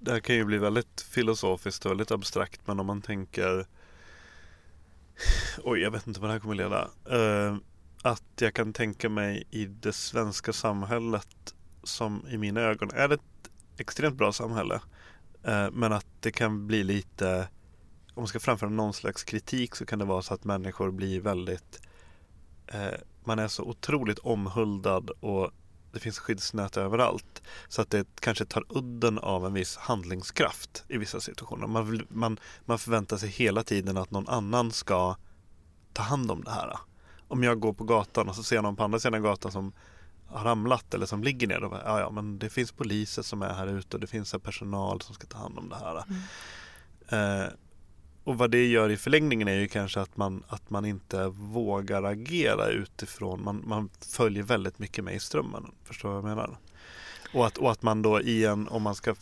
det här kan ju bli väldigt filosofiskt och väldigt abstrakt men om man tänker Oj, jag vet inte vad det här kommer leda. Uh, att jag kan tänka mig i det svenska samhället som i mina ögon är ett extremt bra samhälle. Eh, men att det kan bli lite, om man ska framföra någon slags kritik så kan det vara så att människor blir väldigt, eh, man är så otroligt omhuldad och det finns skyddsnät överallt. Så att det kanske tar udden av en viss handlingskraft i vissa situationer. Man, man, man förväntar sig hela tiden att någon annan ska ta hand om det här. Om jag går på gatan och så ser jag någon på andra sidan gatan som har ramlat eller som ligger ner. Då, ja, ja, men det finns poliser som är här ute och det finns personal som ska ta hand om det här. Mm. Eh, och vad det gör i förlängningen är ju kanske att man, att man inte vågar agera utifrån, man, man följer väldigt mycket med i strömmen. Förstår du vad jag menar? Och att, och att man då i en, om man ska,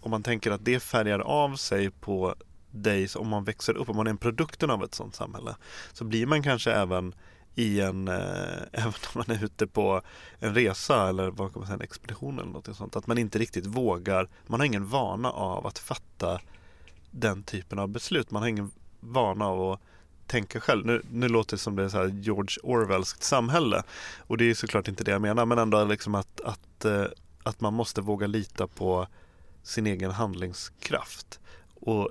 om man tänker att det färgar av sig på dig, om man växer upp, om man är en produkten av ett sådant samhälle, så blir man kanske även i en, eh, även om man är ute på en resa eller vad kan man säga, en expedition eller något sånt. Att man inte riktigt vågar, man har ingen vana av att fatta den typen av beslut. Man har ingen vana av att tänka själv. Nu, nu låter det som det är så George Orwellskt samhälle och det är såklart inte det jag menar men ändå liksom att, att, eh, att man måste våga lita på sin egen handlingskraft. Och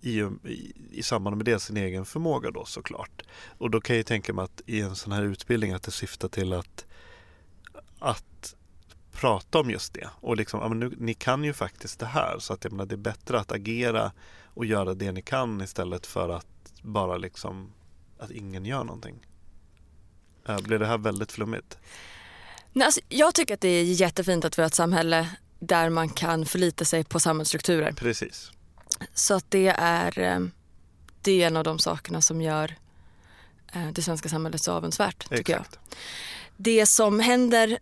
i, i, i samband med det sin egen förmåga då såklart. Och då kan jag tänka mig att i en sån här utbildning att det syftar till att, att prata om just det. Och liksom, ja, nu, ni kan ju faktiskt det här så att jag menar, det är bättre att agera och göra det ni kan istället för att bara liksom att ingen gör någonting. Äh, blir det här väldigt flummigt? Nej, alltså, jag tycker att det är jättefint att vi har ett samhälle där man kan förlita sig på samhällsstrukturer. Precis. Så att det är, eh, det är en av de sakerna som gör eh, det svenska samhället så avundsvärt. Tycker jag. Det som händer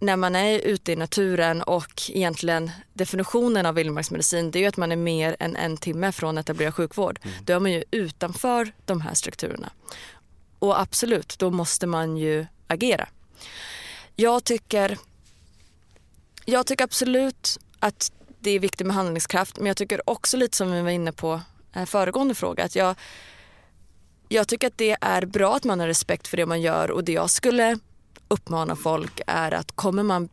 när man är ute i naturen och egentligen definitionen av vildmarksmedicin det är ju att man är mer än en timme från etablerad sjukvård. Mm. Då är man ju utanför de här strukturerna. Och absolut, då måste man ju agera. Jag tycker, jag tycker absolut att det är viktigt med handlingskraft men jag tycker också lite som vi var inne på eh, föregående fråga att jag, jag tycker att det är bra att man har respekt för det man gör och det jag skulle uppmana folk är att kommer man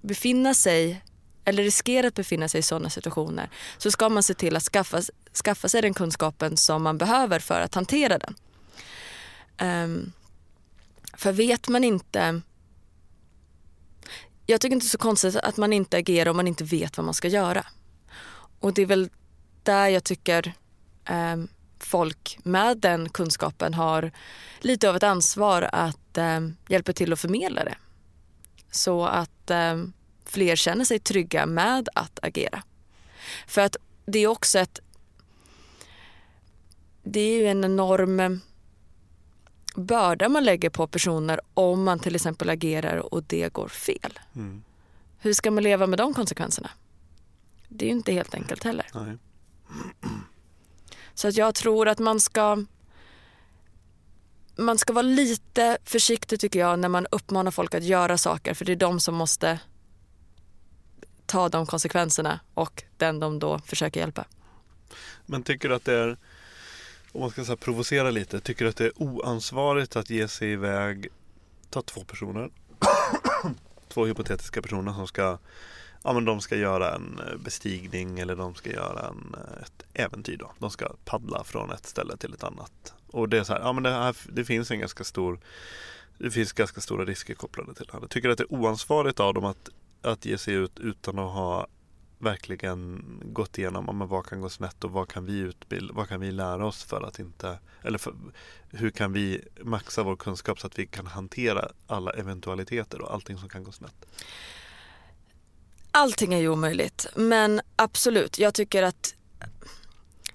befinna sig eller riskera att befinna sig i sådana situationer så ska man se till att skaffa, skaffa sig den kunskapen som man behöver för att hantera den. Um, För vet man inte... Jag tycker inte det är så konstigt att man inte agerar om man inte vet vad man ska göra. Och det är väl där jag tycker eh, folk med den kunskapen har lite av ett ansvar att eh, hjälpa till att förmedla det. Så att eh, fler känner sig trygga med att agera. För att det är också ett... Det är ju en enorm börda man lägger på personer om man till exempel agerar och det går fel. Mm. Hur ska man leva med de konsekvenserna? Det är ju inte helt enkelt heller. Nej. Så att jag tror att man ska man ska vara lite försiktig tycker jag när man uppmanar folk att göra saker för det är de som måste ta de konsekvenserna och den de då försöker hjälpa. Men tycker du att det är, om man ska så här provocera lite, tycker du att det är oansvarigt att ge sig iväg, ta två personer, två hypotetiska personer som ska, ja men de ska göra en eh, bestigning eller de ska göra en, eh, ett äventyr då. De ska paddla från ett ställe till ett annat. Och det är så här, ja men det, här, det finns en ganska stor det finns ganska stora risker kopplade till det här. Tycker du att det är oansvarigt av dem att, att ge sig ut utan att ha verkligen gått igenom ja, men vad kan gå snett och vad kan vi utbilda, vad kan vi lära oss för att inte, eller för, hur kan vi maxa vår kunskap så att vi kan hantera alla eventualiteter och allting som kan gå snett? Allting är ju omöjligt men absolut, jag tycker att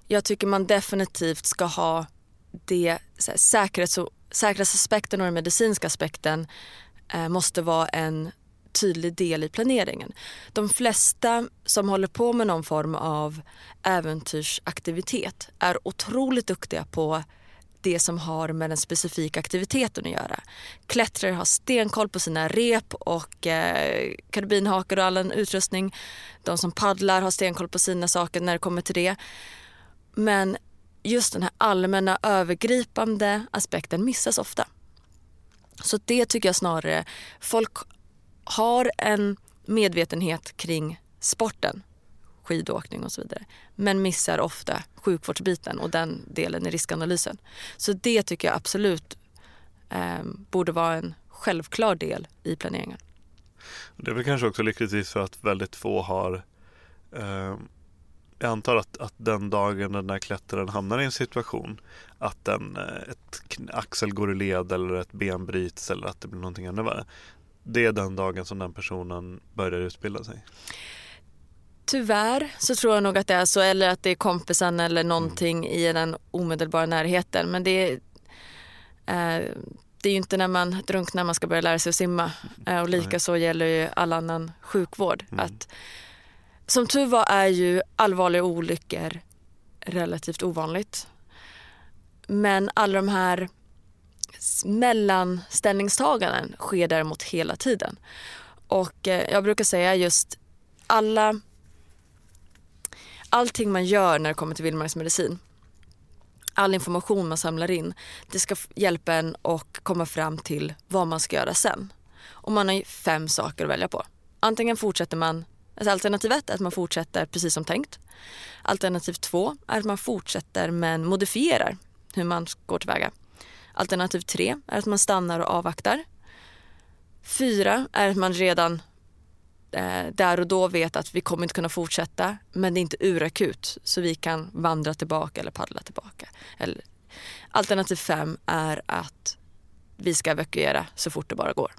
jag tycker man definitivt ska ha det säkerhets säkerhetsaspekten och den medicinska aspekten eh, måste vara en tydlig del i planeringen. De flesta som håller på med någon form av äventyrsaktivitet är otroligt duktiga på det som har med den specifika aktiviteten att göra. Klättrare har stenkoll på sina rep och eh, karbinhakar och all en utrustning. De som paddlar har stenkoll på sina saker när det kommer till det. Men just den här allmänna övergripande aspekten missas ofta. Så det tycker jag snarare, folk har en medvetenhet kring sporten, skidåkning och så vidare, men missar ofta sjukvårdsbiten och den delen i riskanalysen. Så det tycker jag absolut eh, borde vara en självklar del i planeringen. Det är väl kanske också lyckligtvis för att väldigt få har eh, jag antar att, att den dagen den där klättraren hamnar i en situation att en, eh, ett axel går i led eller ett ben bryts eller att det blir någonting ännu värre. Det är den dagen som den personen börjar utbilda sig. Tyvärr så tror jag nog att det är så eller att det är kompisen eller någonting mm. i den omedelbara närheten. Men det är, eh, det är ju inte när man drunknar man ska börja lära sig att simma. Eh, och lika så gäller ju all annan sjukvård. Mm. Att som tur var är ju allvarliga olyckor relativt ovanligt. Men alla de här mellanställningstaganden sker däremot hela tiden. Och eh, jag brukar säga just alla allting man gör när det kommer till vildmarksmedicin all information man samlar in det ska hjälpa en att komma fram till vad man ska göra sen. Och man har fem saker att välja på. Antingen fortsätter man Alltså alternativ ett är att man fortsätter precis som tänkt. Alternativ två är att man fortsätter men modifierar hur man går tillväga. Alternativ tre är att man stannar och avvaktar. Fyra är att man redan eh, där och då vet att vi kommer inte kunna fortsätta men det är inte urakut så vi kan vandra tillbaka eller paddla tillbaka. Eller, alternativ fem är att vi ska evakuera så fort det bara går.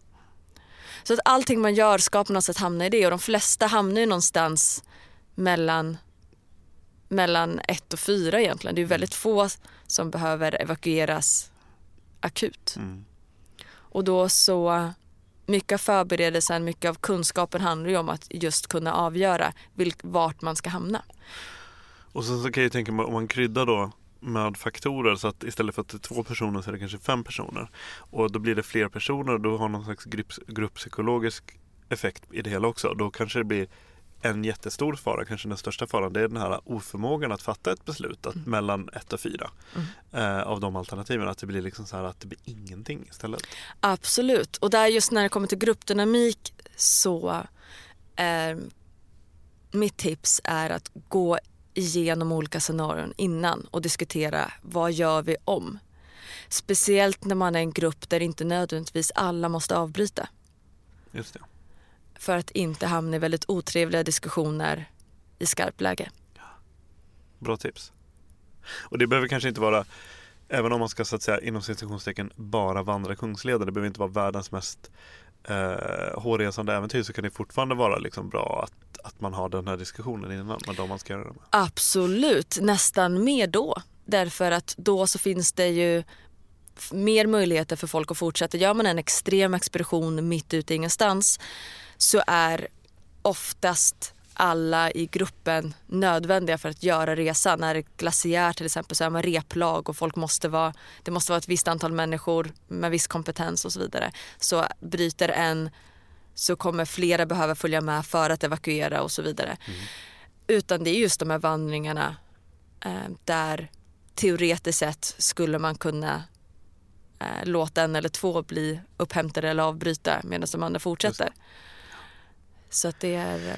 Så att allting man gör ska på något sätt hamna i det och de flesta hamnar ju någonstans mellan mellan ett och fyra egentligen. Det är väldigt få som behöver evakueras akut. Mm. Och då så, mycket av förberedelsen, mycket av kunskapen handlar ju om att just kunna avgöra vilk, vart man ska hamna. Och sen så kan jag tänka mig om man kryddar då med faktorer så att istället för att det är två personer så är det kanske fem personer. Och då blir det fler personer och då har någon slags grupp, grupppsykologisk effekt i det hela också. Då kanske det blir en jättestor fara, kanske den största faran, det är den här oförmågan att fatta ett beslut att mm. mellan ett och fyra mm. eh, av de alternativen. Att det blir liksom så här att det blir ingenting istället. Absolut, och där just när det kommer till gruppdynamik så eh, mitt tips är att gå igenom olika scenarion innan och diskutera vad gör vi om? Speciellt när man är en grupp där inte nödvändigtvis alla måste avbryta. Just det. För att inte hamna i väldigt otrevliga diskussioner i skarpt läge. Bra tips. Och det behöver kanske inte vara, även om man ska så att säga inom citationstecken bara vandra Kungsleden, det behöver inte vara världens mest eh, hårresande äventyr så kan det fortfarande vara liksom bra att, att man har den här diskussionen innan med de man ska göra det med. Absolut, nästan mer då. Därför att då så finns det ju mer möjligheter för folk att fortsätta. Gör man en extrem expedition mitt ute i ingenstans så är oftast alla i gruppen nödvändiga för att göra resan. När det är glaciär till exempel så är man replag och folk måste vara, det måste vara ett visst antal människor med viss kompetens och så vidare. Så bryter en så kommer flera behöva följa med för att evakuera och så vidare. Mm. Utan det är just de här vandringarna eh, där teoretiskt sett skulle man kunna eh, låta en eller två bli upphämtade eller avbryta medan de andra fortsätter. Så att det är...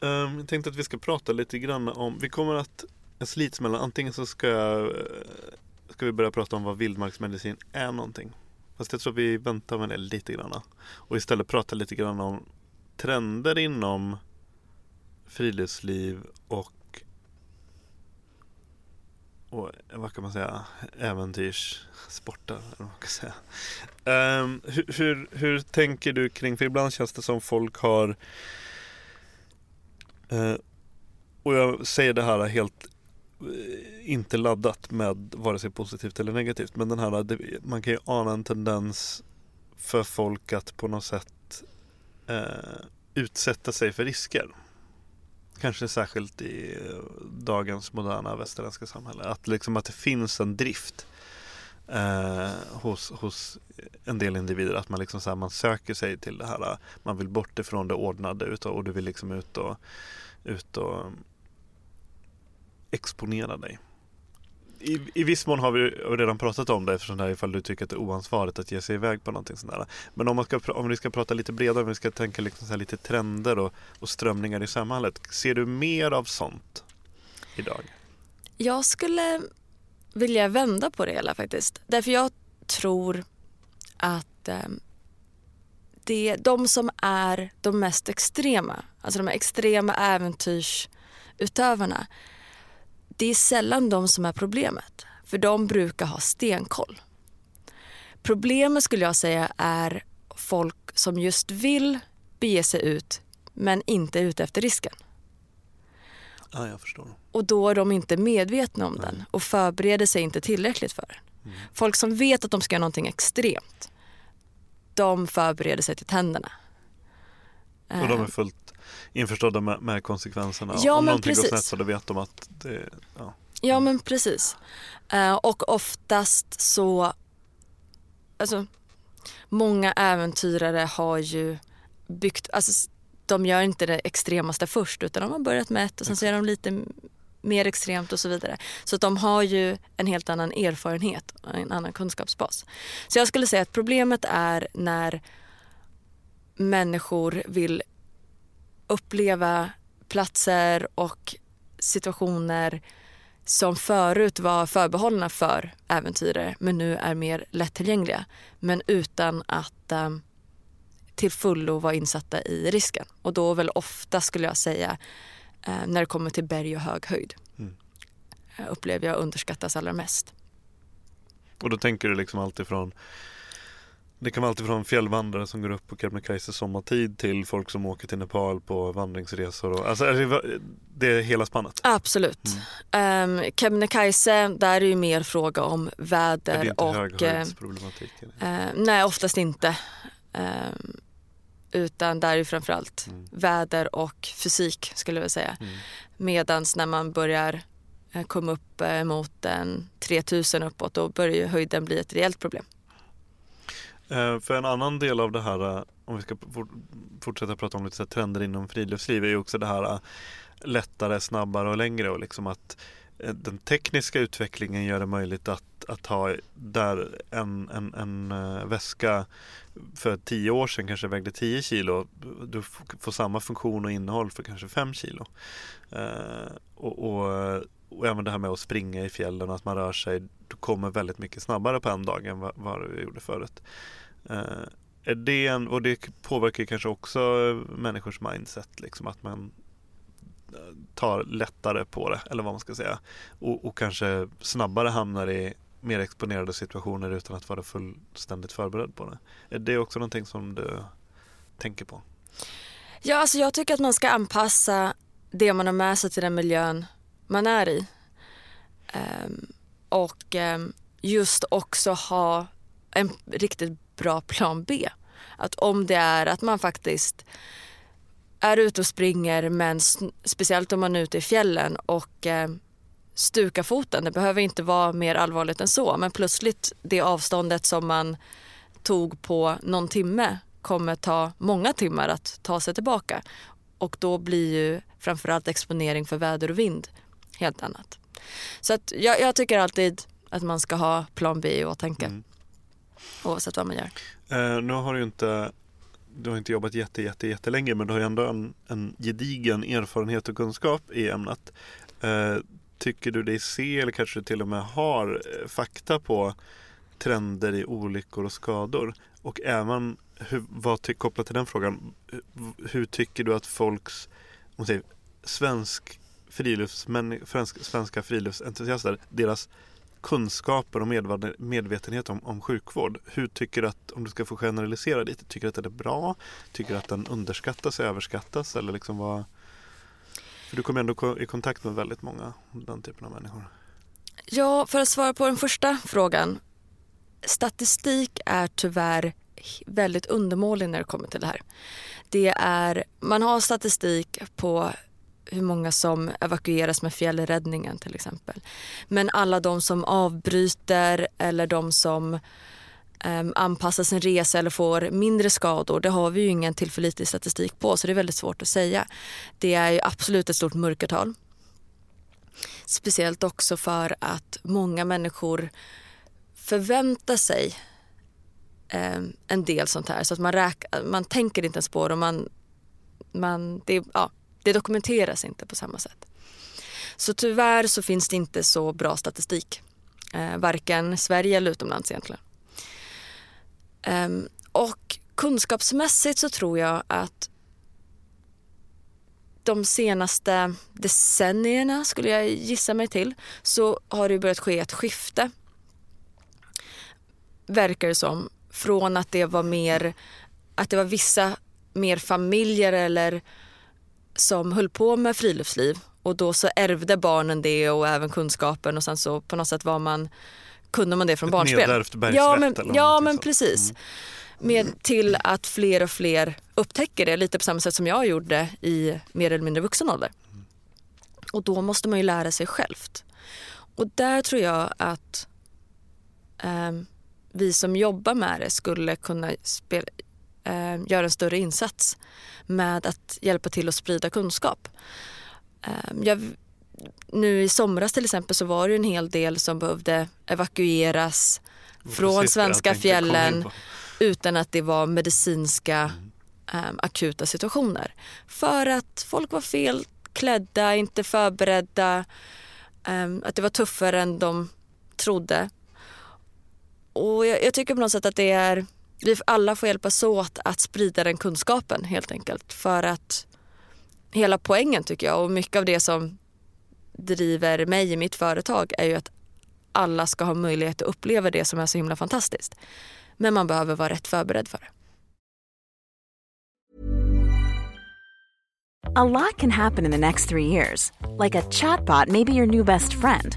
Um, jag tänkte att vi ska prata lite grann om, vi kommer att slits mellan, antingen så ska, jag, eh, ska vi börja prata om vad vildmarksmedicin är någonting. Fast jag tror vi väntar med det lite grann. Och istället prata lite grann om trender inom friluftsliv och, och vad kan man säga, äventyrssportar. Eller vad kan säga. Ehm, um, hur, hur, hur tänker du kring, för ibland känns det som folk har uh, och jag säger det här helt eh, inte laddat med vare sig positivt eller negativt. Men den här, man kan ju ana en tendens för folk att på något sätt eh, utsätta sig för risker. Kanske särskilt i eh, dagens moderna västerländska samhälle. Att, liksom att det finns en drift eh, hos, hos en del individer. Att man, liksom så här, man söker sig till det här. Eh, man vill bort ifrån det ordnade och du vill liksom ut och, ut och mm, exponera dig. I, I viss mån har vi redan pratat om det eftersom det här ifall du tycker att det är oansvarigt att ge sig iväg på någonting sånt där. Men om, man ska, om vi ska prata lite bredare, om vi ska tänka liksom så lite trender och, och strömningar i samhället. Ser du mer av sånt idag? Jag skulle vilja vända på det hela faktiskt. Därför jag tror att eh, det, de som är de mest extrema, alltså de extrema äventyrsutövarna, det är sällan de som är problemet. För de brukar ha stenkoll. Problemet skulle jag säga är folk som just vill bege sig ut men inte är ute efter risken. Ja, jag förstår. Och då är de inte medvetna om Nej. den och förbereder sig inte tillräckligt för den. Mm. Folk som vet att de ska göra någonting extremt, de förbereder sig till tänderna. Och de är fullt införstådda med, med konsekvenserna. Ja, Om någonting precis. går snett så då vet de att det... Ja, ja men precis. Uh, och oftast så... Alltså, många äventyrare har ju byggt... Alltså, de gör inte det extremaste först utan de har börjat med ett och sen så är de lite mer extremt och så vidare. Så de har ju en helt annan erfarenhet och en annan kunskapsbas. Så jag skulle säga att problemet är när människor vill uppleva platser och situationer som förut var förbehållna för äventyrare men nu är mer lättillgängliga. Men utan att um, till fullo vara insatta i risken. Och då väl ofta skulle jag säga eh, när det kommer till berg och hög höjd. Mm. Eh, upplever jag underskattas allra mest. Och då tänker du liksom alltifrån det kan vara alltifrån fjällvandrare som går upp på Kebnekaise sommartid till folk som åker till Nepal på vandringsresor. Och, alltså, det är hela spannet? Absolut. Mm. Um, Kebnekaise, där är det mer fråga om väder är det inte och... höghöjdsproblematik? Uh, nej, oftast inte. Um, utan där är det framförallt mm. väder och fysik skulle jag vilja säga. Mm. Medans när man börjar eh, komma upp eh, mot en 3000 uppåt då börjar ju höjden bli ett reellt problem. Eh, för en annan del av det här, eh, om vi ska fortsätta prata om lite så trender inom friluftsliv, är ju också det här eh, lättare, snabbare och längre och liksom att den tekniska utvecklingen gör det möjligt att, att ha där en, en, en väska för tio år sedan kanske vägde 10 kilo. Du får samma funktion och innehåll för kanske 5 kilo. Eh, och, och, och, även det här med att springa i fjällen och att man rör sig. du kommer väldigt mycket snabbare på en dag än vad, vad du gjorde förut. Eh, är det en, och det påverkar kanske också eh, människors mindset, liksom att man eh, tar lättare på det, eller vad man ska säga. Och, och kanske snabbare hamnar i mer exponerade situationer utan att vara fullständigt förberedd på det. Är det också någonting som du tänker på? Ja, alltså jag tycker att man ska anpassa det man har med sig till den miljön man är i. Um, och um, just också ha en riktigt bra plan B. Att om det är att man faktiskt är ute och springer men speciellt om man är ute i fjällen och eh, stukar foten. Det behöver inte vara mer allvarligt än så men plötsligt det avståndet som man tog på någon timme kommer ta många timmar att ta sig tillbaka. Och då blir ju framförallt exponering för väder och vind helt annat. Så att jag, jag tycker alltid att man ska ha plan B i åtanke. Mm. Oavsett vad man gör. Eh, nu har du inte du har inte jobbat jätte, jätte, jättelänge men du har ändå en, en gedigen erfarenhet och kunskap i ämnet. Eh, tycker du dig se eller kanske till och med har eh, fakta på trender i olyckor och skador? Och även hur, vad kopplat till den frågan, eh, hur tycker du att folks om säger, svensk friluftsmän, svenska friluftsentusiaster, deras kunskaper och medvetenhet om, om sjukvård. Hur tycker du att, om du ska få generalisera lite, tycker du att den är bra? Tycker du att den underskattas, överskattas eller liksom vad? För du kommer ändå i kontakt med väldigt många, den typen av människor. Ja, för att svara på den första frågan. Statistik är tyvärr väldigt undermålig när det kommer till det här. Det är, man har statistik på hur många som evakueras med fjällräddningen till exempel. Men alla de som avbryter eller de som um, anpassar sin resa eller får mindre skador, det har vi ju ingen tillförlitlig statistik på så det är väldigt svårt att säga. Det är ju absolut ett stort mörkertal. Speciellt också för att många människor förväntar sig um, en del sånt här så att man, räk, man tänker inte ens på det och man, man, det, ja, det dokumenteras inte på samma sätt. Så tyvärr så finns det inte så bra statistik. Eh, varken Sverige eller utomlands egentligen. Um, och kunskapsmässigt så tror jag att de senaste decennierna, skulle jag gissa mig till, så har det börjat ske ett skifte. Verkar det som. Från att det var mer, att det var vissa mer familjer eller som höll på med friluftsliv och då så ärvde barnen det och även kunskapen och sen så på något sätt var man, kunde man det från Ett barnsben. Ja men, ja, men precis. Mm. Med, till att fler och fler upptäcker det lite på samma sätt som jag gjorde i mer eller mindre vuxen ålder. Och då måste man ju lära sig självt. Och där tror jag att eh, vi som jobbar med det skulle kunna spela, eh, göra en större insats med att hjälpa till att sprida kunskap. Eh, jag, nu i somras till exempel så var det en hel del som behövde evakueras från svenska fjällen utan att det var medicinska mm. um, akuta situationer. För att folk var fel klädda, inte förberedda, um, att det var tuffare än de trodde. Och jag, jag, tycker på något sätt att det är vi alla får hjälpas åt att sprida den kunskapen helt enkelt. För att hela poängen tycker jag och mycket av det som driver mig i mitt företag är ju att alla ska ha möjlighet att uppleva det som är så himla fantastiskt. Men man behöver vara rätt förberedd för det. A lot can happen in the next three years. Like a chatbot maybe your new best friend.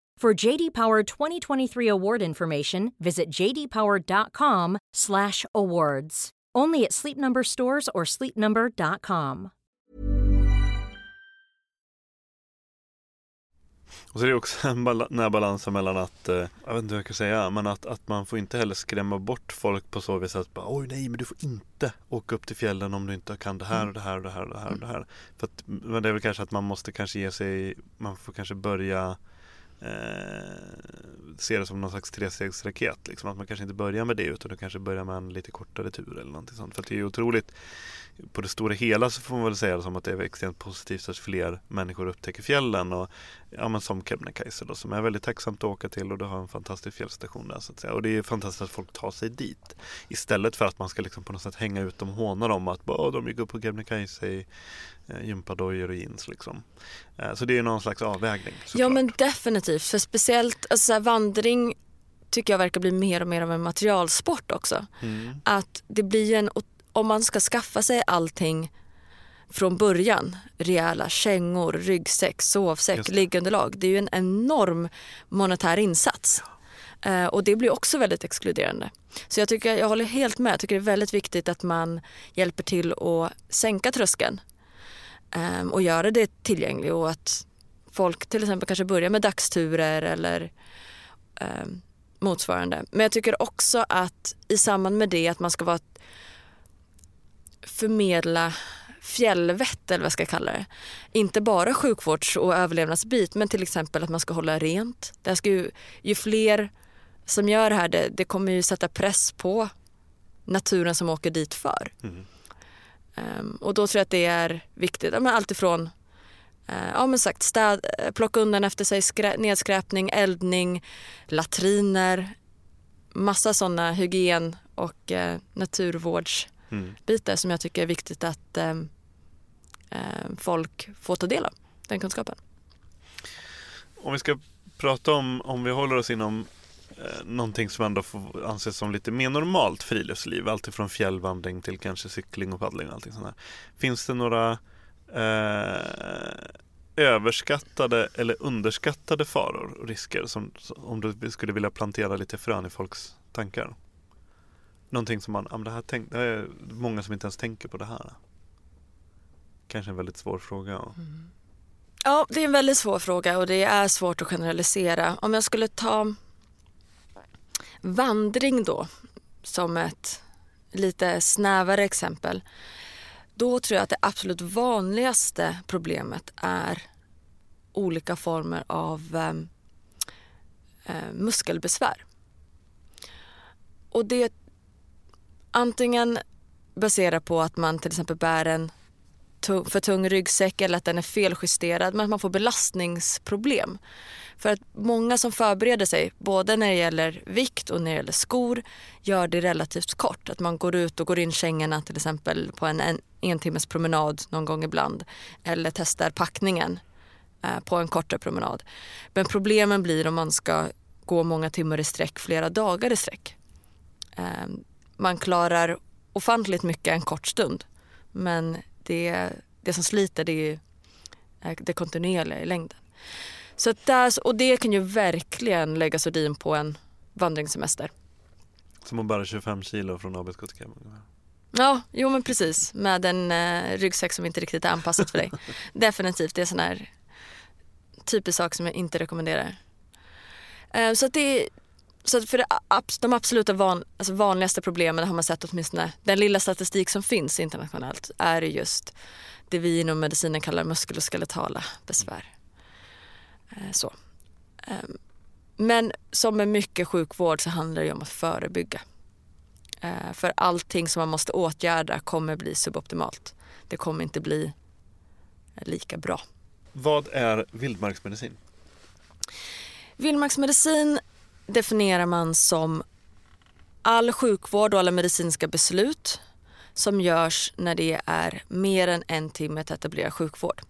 For JD Power 2023 award information, visit jdpower.com/awards. Only at Sleep Number stores or sleepnumber.com. Och så är det också en bal- mellan att, eh, jag vet inte hur jag kan säga, men att, att man får inte heller skrämma bort folk på så vis att bara, oj nej men du får inte åka upp till fjällen om du inte kan det här och det här och det här och det här. Och det här. För att, men det är väl kanske att man måste kanske ge sig, man får kanske börja eh, ser det som någon slags trestegsraket. Liksom. Att man kanske inte börjar med det utan du kanske börjar med en lite kortare tur eller någonting sånt. För att det är otroligt på det stora hela så får man väl säga det som att det är extremt positivt att fler människor upptäcker fjällen och ja, men som Kebnekaise då som är väldigt tacksamt att åka till och du har en fantastisk fjällstation där så att säga. Och det är fantastiskt att folk tar sig dit istället för att man ska liksom på något sätt hänga ut dem och håna dem att bara, de gick upp på Kebnekaise i eh, gympadojor och jeans liksom. Eh, så det är någon slags avvägning. Ja såklart. men definitivt, för speciellt alltså, vandring tycker jag verkar bli mer och mer av en materialsport också. Mm. Att det blir en, om man ska skaffa sig allting från början, rejäla kängor, ryggsäck, sovsäck, liggunderlag. Det är ju en enorm monetär insats. Eh, och det blir också väldigt exkluderande. Så jag, tycker, jag håller helt med. Jag tycker det är väldigt viktigt att man hjälper till att sänka tröskeln eh, och göra det tillgängligt och att folk till exempel kanske börjar med dagsturer eller eh, motsvarande. Men jag tycker också att i samband med det att man ska vara förmedla fjällvett eller vad jag ska kalla det. Inte bara sjukvårds och överlevnadsbit men till exempel att man ska hålla rent. Det ska ju, ju fler som gör det här det, det kommer ju sätta press på naturen som åker dit för. Mm. Ehm, och då tror jag att det är viktigt. Ja, men allt ifrån eh, ja, men sagt, städ, eh, plocka undan efter sig skrä, nedskräpning, eldning, latriner, massa sådana hygien och eh, naturvårdsbitar Mm. som jag tycker är viktigt att eh, eh, folk får ta del av, den kunskapen. Om vi ska prata om, om vi håller oss inom eh, någonting som ändå får anses som lite mer normalt friluftsliv, alltifrån fjällvandring till kanske cykling och paddling och allting sånt där. Finns det några eh, överskattade eller underskattade faror och risker som, som- om du skulle vilja plantera lite frön i folks tankar? Någonting som man, ja, men det här tänk, det är många som inte ens tänker på det här. Kanske en väldigt svår fråga. ja. Mm. Ja, det är en väldigt svår fråga och det är svårt att generalisera. Om jag skulle ta vandring då som ett lite snävare exempel. Då tror jag att det absolut vanligaste problemet är olika former av eh, eh muskelbesvär. Och det antingen baserat på att man till exempel bär en tung, för tung ryggsäck eller att den är feljusterad men att man får belastningsproblem. För att många som förbereder sig, både när det gäller vikt och när det gäller skor, gör det relativt kort. Att man går ut och går in kängorna till exempel på en, en, en timmes promenad någon gång ibland. Eller testar packningen eh, på en kortare promenad. Men problemen blir om man ska gå många timmar i sträck, flera dagar i sträck. Eh, man klarar ofantligt mycket en kort stund. Men det, det som sliter det är eh, det kontinuerliga i längden. Så där, och det kan ju verkligen lägga sordin på en vandringssemester. Som att bära 25 kilo från Abisko. Ja, jo men precis. Med en eh, ryggsäck som inte riktigt är anpassad för dig. Definitivt, det är sån här typisk sak som jag inte rekommenderar. Eh, så att det så för det, de absoluta van, alltså vanligaste problemen har man sett åtminstone, den lilla statistik som finns internationellt är just det vi inom medicinen kallar muskel och skeletala besvär. Eh, Så. Ehm, Men som med mycket sjukvård så handlar det om att förebygga. Eh, för allting som man måste åtgärda kommer bli suboptimalt. Det kommer inte bli lika bra. Vad är vildmarksmedicin? Vildmarksmedicin definierar man som all sjukvård och alla medicinska beslut som görs när det är mer än en timme till etablerad sjukvård.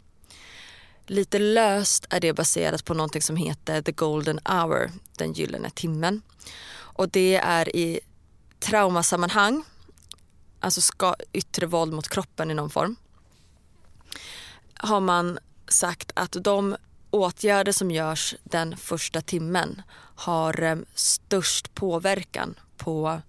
Lite löst är det baserat på någonting som heter the golden hour, den gyllene timmen. Och det är i traumasammanhang, alltså ska yttre våld mot kroppen i någon form, har man sagt att de åtgärder som görs den första timmen har eh, störst påverkan på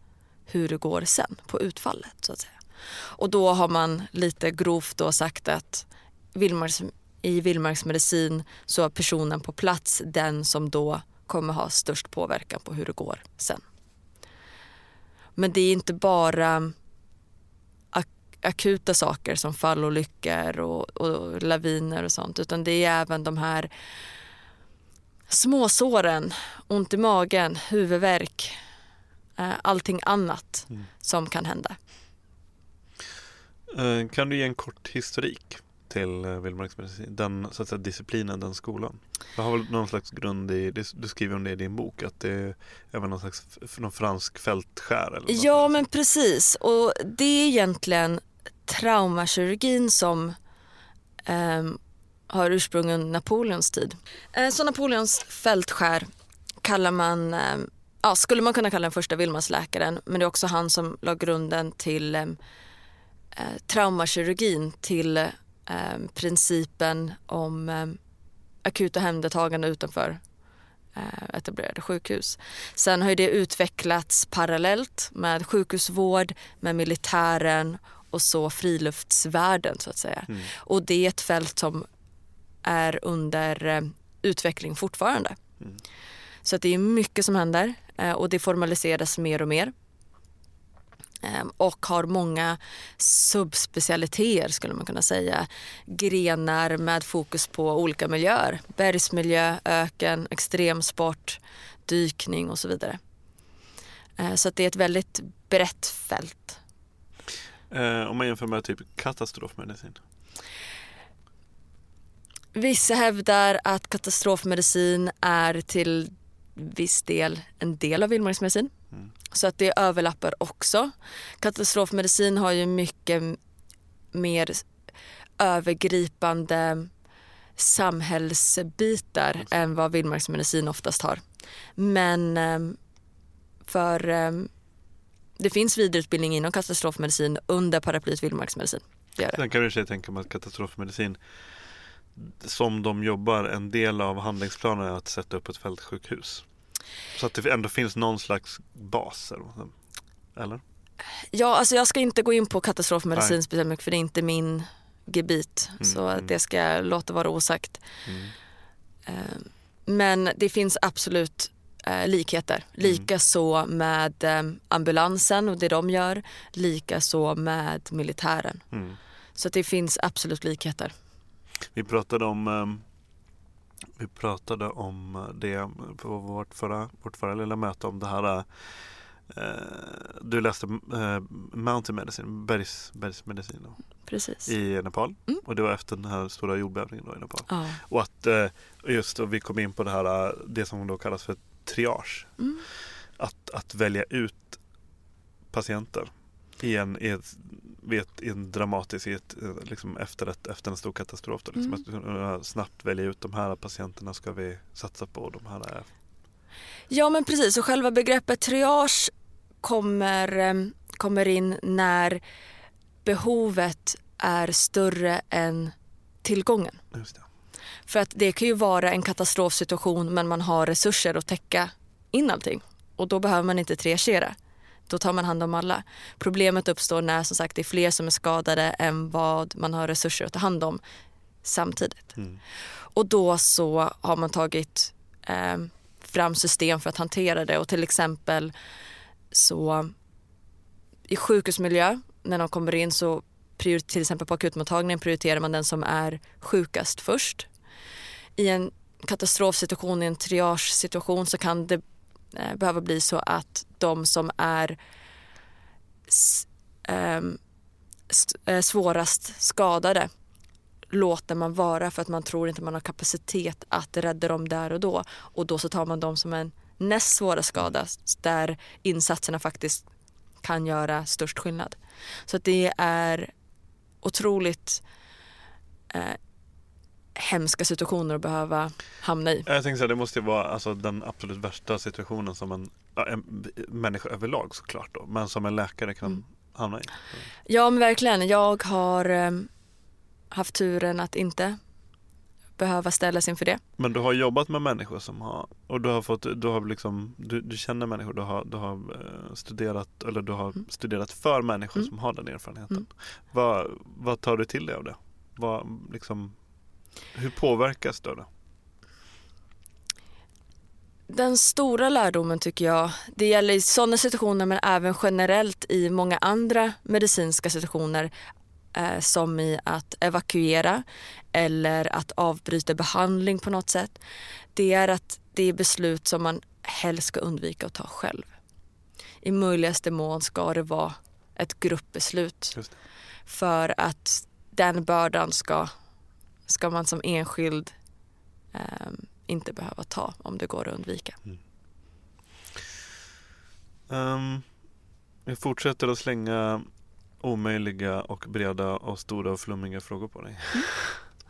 hur det går sen, på utfallet så att säga. Och då har man lite grovt då sagt att vildmarks, i vildmarksmedicin så är personen på plats den som då kommer ha störst påverkan på hur det går sen. Men det är inte bara akuta saker som fallolyckor och, och laviner och sånt utan det är även de här småsåren, ont i magen, huvudvärk, eh, allting annat mm. som kan hända. Eh, kan du ge en kort historik till eh, vildmarksmedicin? Den så att säga, disciplinen, den skolan. Jag har väl någon slags grund i, du skriver om det i din bok, att det är även någon slags någon fransk fältskär? Eller ja men precis och det är egentligen traumakirurgin som eh, har ursprung under Napoleons tid. Eh, så Napoleons fältskär kallar man, eh, ja, skulle man kunna kalla den första vildmarksläkaren men det är också han som la grunden till eh, eh, traumakirurgin till eh, principen om eh, akuta hemdertagande utanför eh, etablerade sjukhus. Sen har ju det utvecklats parallellt med sjukhusvård, med militären och så friluftsvärlden så att säga. Mm. Och det är ett fält som är under eh, utveckling fortfarande. Mm. Så att det är mycket som händer eh, och det formaliseras mer och mer. Ehm, och har många subspecialiteter skulle man kunna säga. Grenar med fokus på olika miljöer. Bergsmiljö, öken, extremsport, dykning och så vidare. Ehm, så det är ett väldigt brett fält. Eh, om man jämför med typ katastrofmedicin? Vissa hävdar att katastrofmedicin är till viss del en del av vildmarksmedicin. Mm. Så att det överlappar också. Katastrofmedicin har ju mycket mer övergripande samhällsbitar mm. än vad vildmarksmedicin oftast har. Men ehm, för ehm, det finns vidareutbildning inom katastrofmedicin under paraplyet vildmarksmedicin. Det det. Sen kan du tänka mig att katastrofmedicin som de jobbar, en del av handlingsplanen är att sätta upp ett fältsjukhus. Så att det ändå finns någon slags bas? Eller? Ja, alltså jag ska inte gå in på katastrofmedicin speciellt mycket för det är inte min gebit. Mm, så mm. det ska jag låta vara osagt. Mm. Eh, men det finns absolut eh, likheter. Mm. Lika så med eh, ambulansen och det de gör. Lika så med militären. Mm. Så det finns absolut likheter. Vi pratade om vi pratade om det på vårt förra, vårt förra lilla möte om det här eh, du läste eh, Mountain Medicine, bergs, bergsmedicin då, Precis. i Nepal mm. och det var efter den här stora jordbävningen då i Nepal. Ja. Och att eh, just då vi kom in på det här, det som då kallas för triage. Mm. Att, att välja ut patienter i en, i ett, vet, i en dramatisk, i ett, eh, liksom efter, ett, efter en stor katastrof. Då, liksom, mm. Att snabbt välja ut de här patienterna ska vi satsa på. De här är... Ja men precis och själva begreppet triage kommer, eh, kommer in när behovet är större än tillgången. För att det kan ju vara en katastrofsituation men man har resurser att täcka in allting och då behöver man inte triagera då tar man hand om alla. Problemet uppstår när som sagt det är fler som är skadade än vad man har resurser att ta hand om samtidigt. Mm. Och då så har man tagit eh, fram system för att hantera det och till exempel så i sjukhusmiljö när de kommer in så till exempel på akutmottagningen prioriterar man den som är sjukast först. I en katastrofsituation, i en triage-situation så kan det Eh, behöva bli så att de som är s- ehm, eh, svårast skadade låter man vara för att man tror inte man har kapacitet att rädda dem där och då. Och då så tar man dem som en näst svåra skada där insatserna faktiskt kan göra störst skillnad. Så att det är otroligt eh, hemska situationer att behöva hamna i. Jag så här, det måste ju vara alltså, den absolut värsta situationen som en, en människa överlag såklart då, men som en läkare kan Mm. hamna i. Ja men verkligen. Jag har eh, haft turen att inte behöva ställas inför det. Men du har jobbat med människor som har, och du har fått, du har liksom, du, du känner människor, du har, du har eh, studerat, eller du har Mm. studerat för människor Mm. som har den erfarenheten. Mm. Vad, vad tar du till dig av det? Vad, liksom, hur påverkas du det? Den stora lärdomen tycker jag, det gäller i sådana situationer men även generellt i många andra medicinska situationer eh, som i att evakuera eller att avbryta behandling på något sätt. Det är att det är beslut som man helst ska undvika att ta själv. I möjligaste mån ska det vara ett gruppbeslut för att den bördan ska, ska man som enskild ehm, inte behöva ta om det går att undvika. Um, jag fortsätter att slänga omöjliga och breda och stora och flummiga frågor på dig.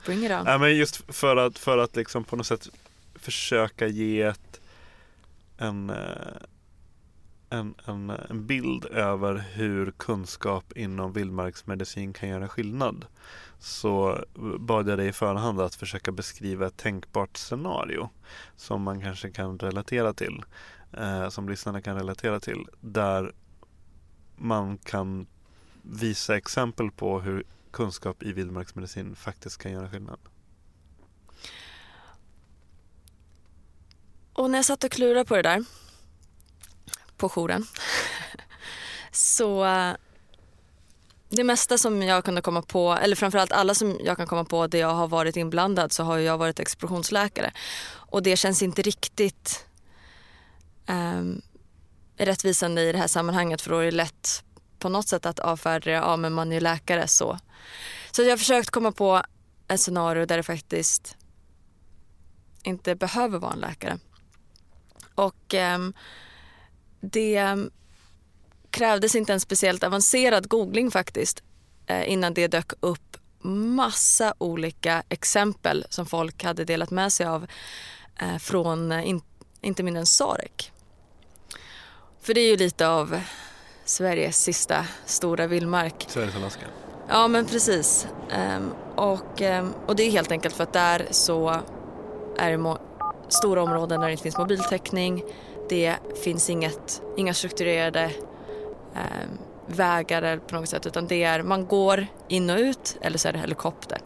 Bring it on. Nej, men just för att, för att liksom på något sätt försöka ge ett, en, eh, en, en, en bild över hur kunskap inom vildmarksmedicin kan göra skillnad. Så bad jag dig i förhand att försöka beskriva ett tänkbart scenario som man kanske kan relatera till, eh, som lyssnarna kan relatera till, där man kan visa exempel på hur kunskap i vildmarksmedicin faktiskt kan göra skillnad. Och när jag satt och klurade på det där på jouren så det mesta som jag kunde komma på, eller framförallt alla som jag kan komma på där jag har varit inblandad så har jag varit explosionsläkare. Och det känns inte riktigt um, rättvisande i det här sammanhanget för då är det lätt på något sätt att avfärda det, ja men man är ju läkare så. Så jag har försökt komma på ett scenario där det faktiskt inte behöver vara en läkare. Och um, det krävdes inte en speciellt avancerad googling faktiskt eh, innan det dök upp massa olika exempel som folk hade delat med sig av eh, från eh, in, inte mindre än Sarek. För det är ju lite av Sveriges sista stora vildmark. Sveriges Alaska. Ja men precis. Ehm, och, ehm, och det är helt enkelt för att där så är det stora områden där det inte finns mobiltäckning. Det finns inget, inga strukturerade eh, vägar eller på något sätt utan det är man går in och ut eller så är det helikopter.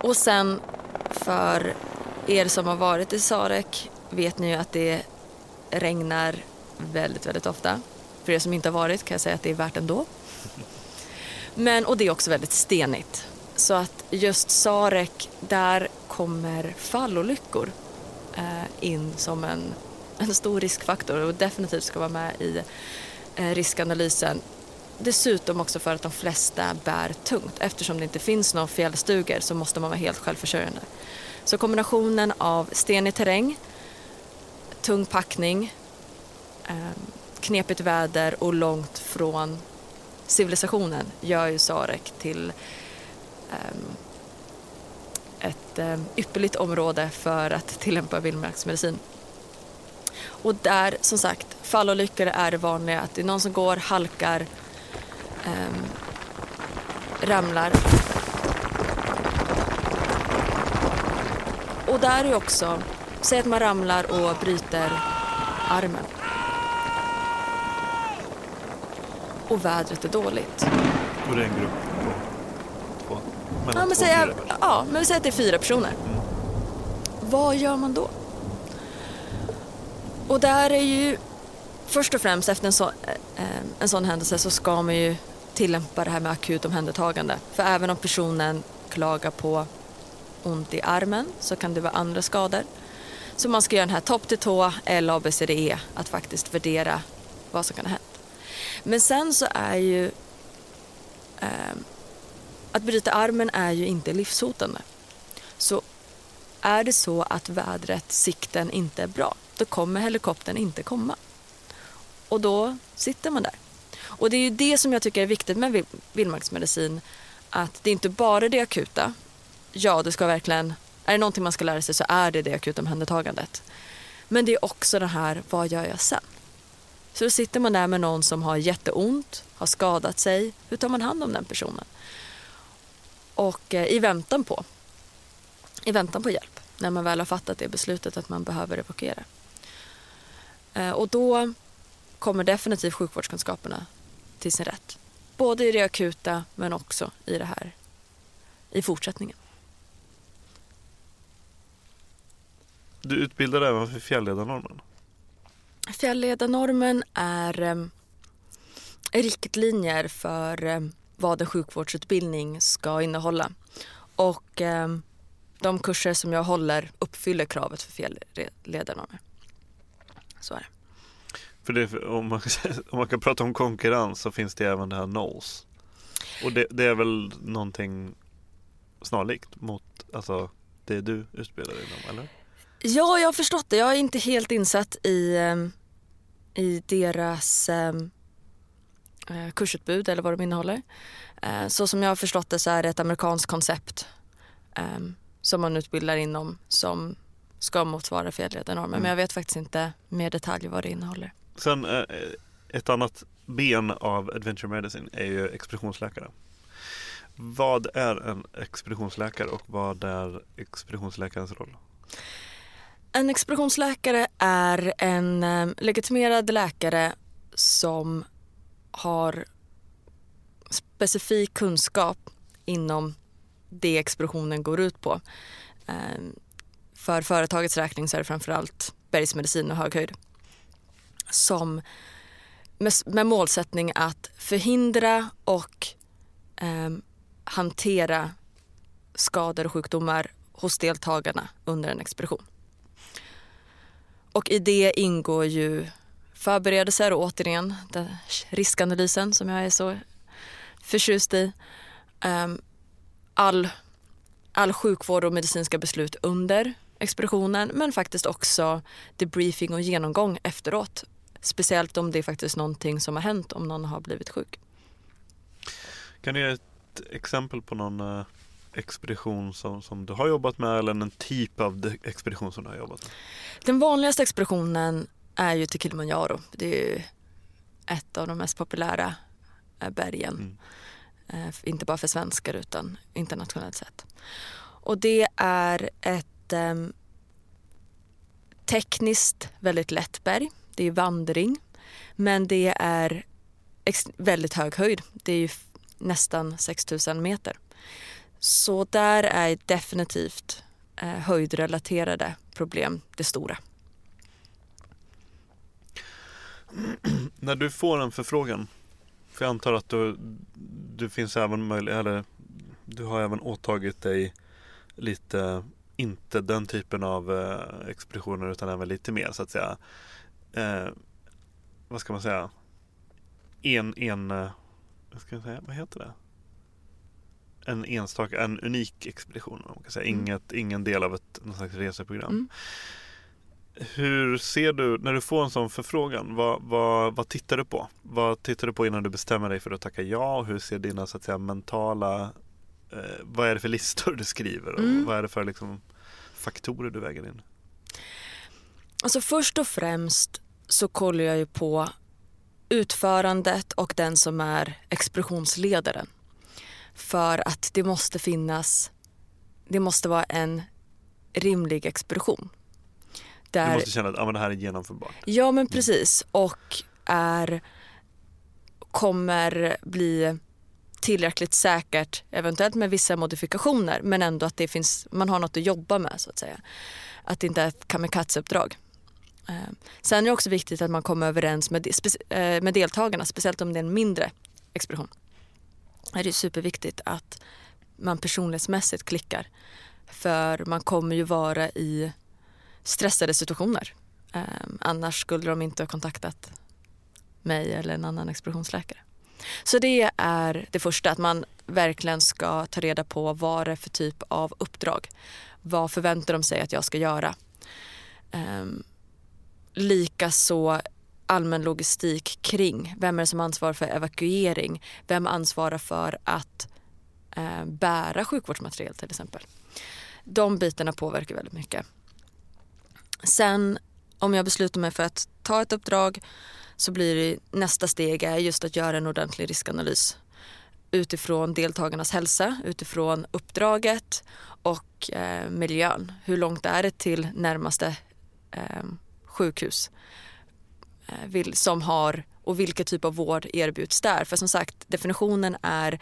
Och sen för er som har varit i Sarek vet ni ju att det regnar väldigt, väldigt ofta. För er som inte har varit kan jag säga att det är värt ändå. Men, och det är också väldigt stenigt. Så att just Sarek, där kommer fallolyckor Eh, in som en, en stor riskfaktor och definitivt ska vara med i eh, riskanalysen. Dessutom också för att de flesta bär tungt. Eftersom det inte finns någon fjällstugor så måste man vara helt självförsörjande. Så kombinationen av stenig terräng, tung packning, eh, knepigt väder och långt från civilisationen gör ju Sarek till ehm, ett eh, ypperligt område för att tillämpa vildmarksmedicin. Och där, som sagt, fallolyckor är det vanliga. Att det är någon som går, halkar, ehm, ramlar. Och där är också, säg att man ramlar och bryter armen. Och vädret är dåligt. Och det är en grupp mellan Ja men, säg, ja, men vi säger att det är fyra personer. Vad gör man då? Och där är ju först och främst efter en, så, eh, en sån händelse så ska man ju tillämpa det här med akut omhändertagande. För även om personen klagar på ont i armen så kan det vara andra skador. Så man ska göra den här topp till tå, L, A, B, C, D, E, att faktiskt värdera vad som kan ha hänt. Men sen så är ju eh, att bryta armen är ju inte livshotande. Så är det så att vädret, sikten inte är bra, då kommer helikoptern inte komma. Och då sitter man där. Och det är ju det som jag tycker är viktigt med vildmarksmedicin. Att det är inte bara det akuta. Ja, det ska verkligen, är det någonting man ska lära sig så är det det akuta omhändertagandet. Men det är också det här, vad gör jag sen? Så då sitter man där med någon som har jätteont, har skadat sig. Hur tar man hand om den personen? Och eh, i väntan på, i väntan på hjälp, när man väl har fattat det beslutet att man behöver evakuera. Eh, och då kommer definitivt sjukvårdskunskaperna till sin rätt. Både i det akuta men också i det här i fortsättningen. Du utbildar även för fjällledarnormen? Fjällledarnormen är eh, riktlinjer för eh, vad en sjukvårdsutbildning ska innehålla. Och eh, de kurser som jag håller uppfyller kravet för fjällledarnormer. Så är det. För det, om, man, om man kan prata om konkurrens så finns det även det här NOLS. Och det, det, är väl någonting snarlikt mot alltså, det du utbildar inom, eller? Ja, jag har förstått det. Jag är inte helt insatt i, ehm, i deras um, kursutbud eller vad de innehåller. Uh, så som jag har förstått det så är det ett amerikanskt koncept um, som man utbildar inom som ska motsvara fjällräddarnormen. Mm. Men jag vet faktiskt inte mer detalj vad det innehåller. Sen uh, ett annat ben av Adventure Medicine är ju expeditionsläkare. Vad är en expeditionsläkare och vad är expeditionsläkarens roll? En expeditionsläkare är en eh, legitimerad läkare som har specifik kunskap inom det expeditionen går ut på. Ehm, för företagets räkning så är det framförallt bergsmedicin och höghöjd som med, med målsättning att förhindra och eh, hantera skador och sjukdomar hos deltagarna under en expedition. Och i det ingår ju förberedelser och återigen den riskanalysen som jag är så förtjust i. Um, all, all sjukvård och medicinska beslut under expeditionen men faktiskt också debriefing och genomgång efteråt. Speciellt om det är faktiskt någonting som har hänt om någon har blivit sjuk. Kan du ge ett exempel på någon uh, expedition som, som du har jobbat med eller en typ av expedition som du har jobbat med? Den vanligaste expeditionen är ju till Kilimanjaro. Det är ju ett av de mest populära eh, bergen. Mm. Eh, inte bara för svenskar utan internationellt sett. Och det är ett eh, tekniskt väldigt lätt berg. Det är vandring. Men det är väldigt hög höjd. Det är nästan 6000 meter. Så där är definitivt eh, höjdrelaterade problem det stora. När du får en förfrågan, för jag antar att du, du finns även möjlig, eller du har även åtagit dig lite, inte den typen av eh, expeditioner utan även lite mer så att säga. Eh, vad ska man säga? En, en, eh, vad ska jag säga, vad heter det? en enstaka, en unik expedition. man kan säga. Mm. Inget, ingen del av ett någon slags reseprogram. Mm. Hur ser du, när du får en sån förfrågan, vad, vad, vad tittar du på? Vad tittar du på innan du bestämmer dig för att tacka ja? Hur ser dina så att säga, mentala, eh, vad är det för listor du skriver? Och mm. Vad är det för liksom, faktorer du väger in? Alltså först och främst så kollar jag ju på utförandet och den som är expeditionsledaren. För att det måste finnas, det måste vara en rimlig expedition. Där, du måste känna att ah, men det här är genomförbart. Ja men precis och är, kommer bli tillräckligt säkert, eventuellt med vissa modifikationer men ändå att det finns, man har något att jobba med så att säga. Att det inte är ett kamikazeuppdrag. Eh, sen är det också viktigt att man kommer överens med, eh, med deltagarna, speciellt om det är en mindre expedition är det superviktigt att man personlighetsmässigt klickar. För man kommer ju vara i stressade situationer. Um, annars skulle de inte ha kontaktat mig eller en annan expeditionsläkare. Så det är det första, att man verkligen ska ta reda på vad det är för typ av uppdrag. Vad förväntar de sig att jag ska göra? Um, Likaså allmän logistik kring vem är det som ansvarar för evakuering? Vem ansvarar för att uh, bära sjukvårdsmaterial till exempel? De bitarna påverkar väldigt mycket. Sen om jag beslutar mig för att ta ett uppdrag så blir det nästa steg är just att göra en ordentlig riskanalys utifrån deltagarnas hälsa, utifrån uppdraget och eh, miljön. Hur långt är det till närmaste eh, sjukhus eh, som har och vilken typ av vård erbjuds där. För som sagt, definitionen är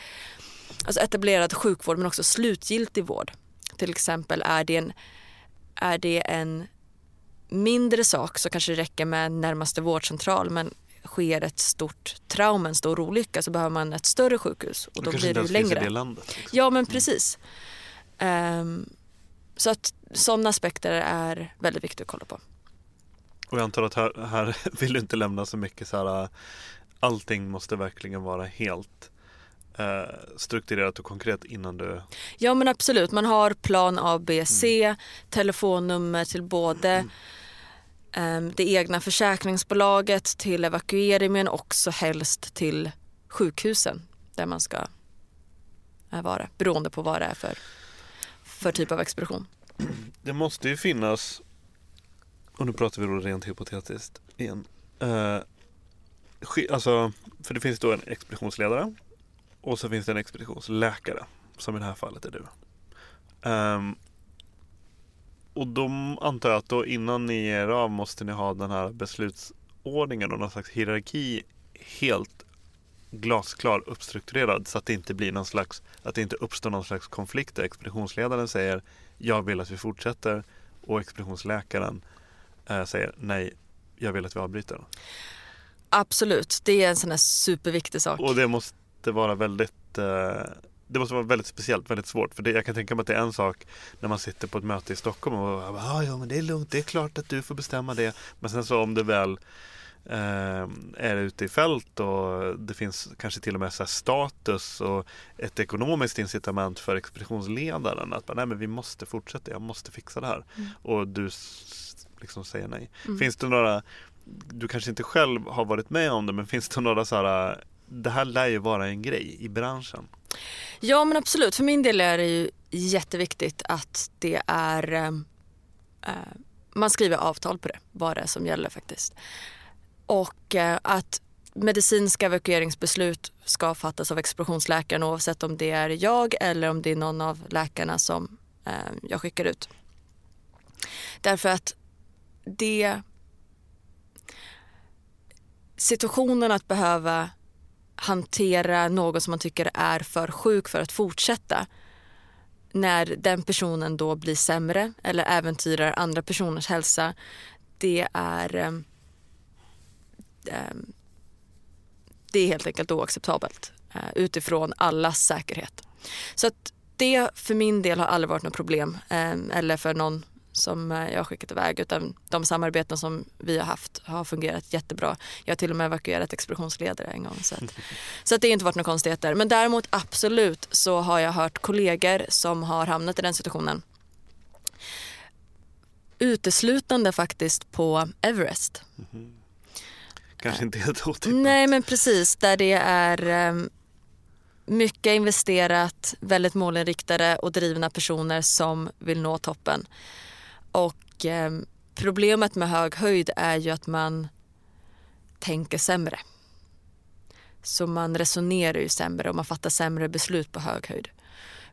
alltså etablerad sjukvård men också slutgiltig vård. Till exempel är det en, är det en mindre sak så kanske det räcker med närmaste vårdcentral men sker ett stort trauma, en stor olycka så behöver man ett större sjukhus och då det blir det ju längre. Det landet, liksom. Ja men mm. precis. Um, så att sådana aspekter är väldigt viktigt att kolla på. Och jag antar att här, här vill du inte lämna så mycket så här allting måste verkligen vara helt eh, strukturerat och konkret innan du... Ja men absolut, man har plan A, B, C, mm. telefonnummer till både mm Ehm, det egna försäkringsbolaget till evakueringen men också helst till sjukhusen där man ska eh, vara beroende på vad det är för, för typ av expedition. Det måste ju finnas, och nu pratar vi då rent hypotetiskt igen. Eh, alltså, för det finns då en expeditionsledare och så finns det en expeditionsläkare som i det här fallet är du. Um, och då antar jag att då innan ni ger av måste ni ha den här beslutsordningen och någon slags hierarki helt glasklar uppstrukturerad så att det inte blir någon slags, att det inte uppstår någon slags konflikt där expeditionsledaren säger jag vill att vi fortsätter och expeditionsläkaren eh, säger nej, jag vill att vi avbryter. Absolut, det är en sån här superviktig sak. Och det måste vara väldigt eh, det måste vara väldigt speciellt, väldigt svårt. För det, jag kan tänka mig att det är en sak när man sitter på ett möte i Stockholm och ah, ja men det är lugnt, det är klart att du får bestämma det. Men sen så om du väl eh, är ute i fält och det finns kanske till och med så status och ett ekonomiskt incitament för expeditionsledaren att nej men vi måste fortsätta, jag måste fixa det här. Mm. Och du liksom säger nej. Mm. Finns det några, du kanske inte själv har varit med om det, men finns det några så här, det här lär ju vara en grej i branschen? Ja men absolut, för min del är det ju jätteviktigt att det är ehm, eh, man skriver avtal på det, vad det är som gäller faktiskt. Och eh, att medicinska evakueringsbeslut ska fattas av explosionsläkaren oavsett om det är jag eller om det är någon av läkarna som eh, jag skickar ut. Därför att det situationen att behöva hantera någon som man tycker är för sjuk för att fortsätta när den personen då blir sämre eller äventyrar andra personers hälsa, det är um, um, det är helt enkelt oacceptabelt uh, utifrån allas säkerhet. Så att det för min del har aldrig varit något problem um, eller för någon som eh, jag har skickat iväg utan de samarbeten som vi har haft har fungerat jättebra. Jag har till och med evakuerat expeditionsledare en gång. Så, att, så att det har inte varit några konstigheter. Men däremot absolut så har jag hört kollegor som har hamnat i den situationen. Uteslutande faktiskt på Everest. Mm. Kanske inte helt otippat. Nej men precis, där det är um, mycket investerat, väldigt målinriktade och drivna personer som vill nå toppen. Och eh, problemet med hög höjd är ju att man tänker sämre. Så man resonerar ju sämre och man fattar sämre beslut på hög höjd.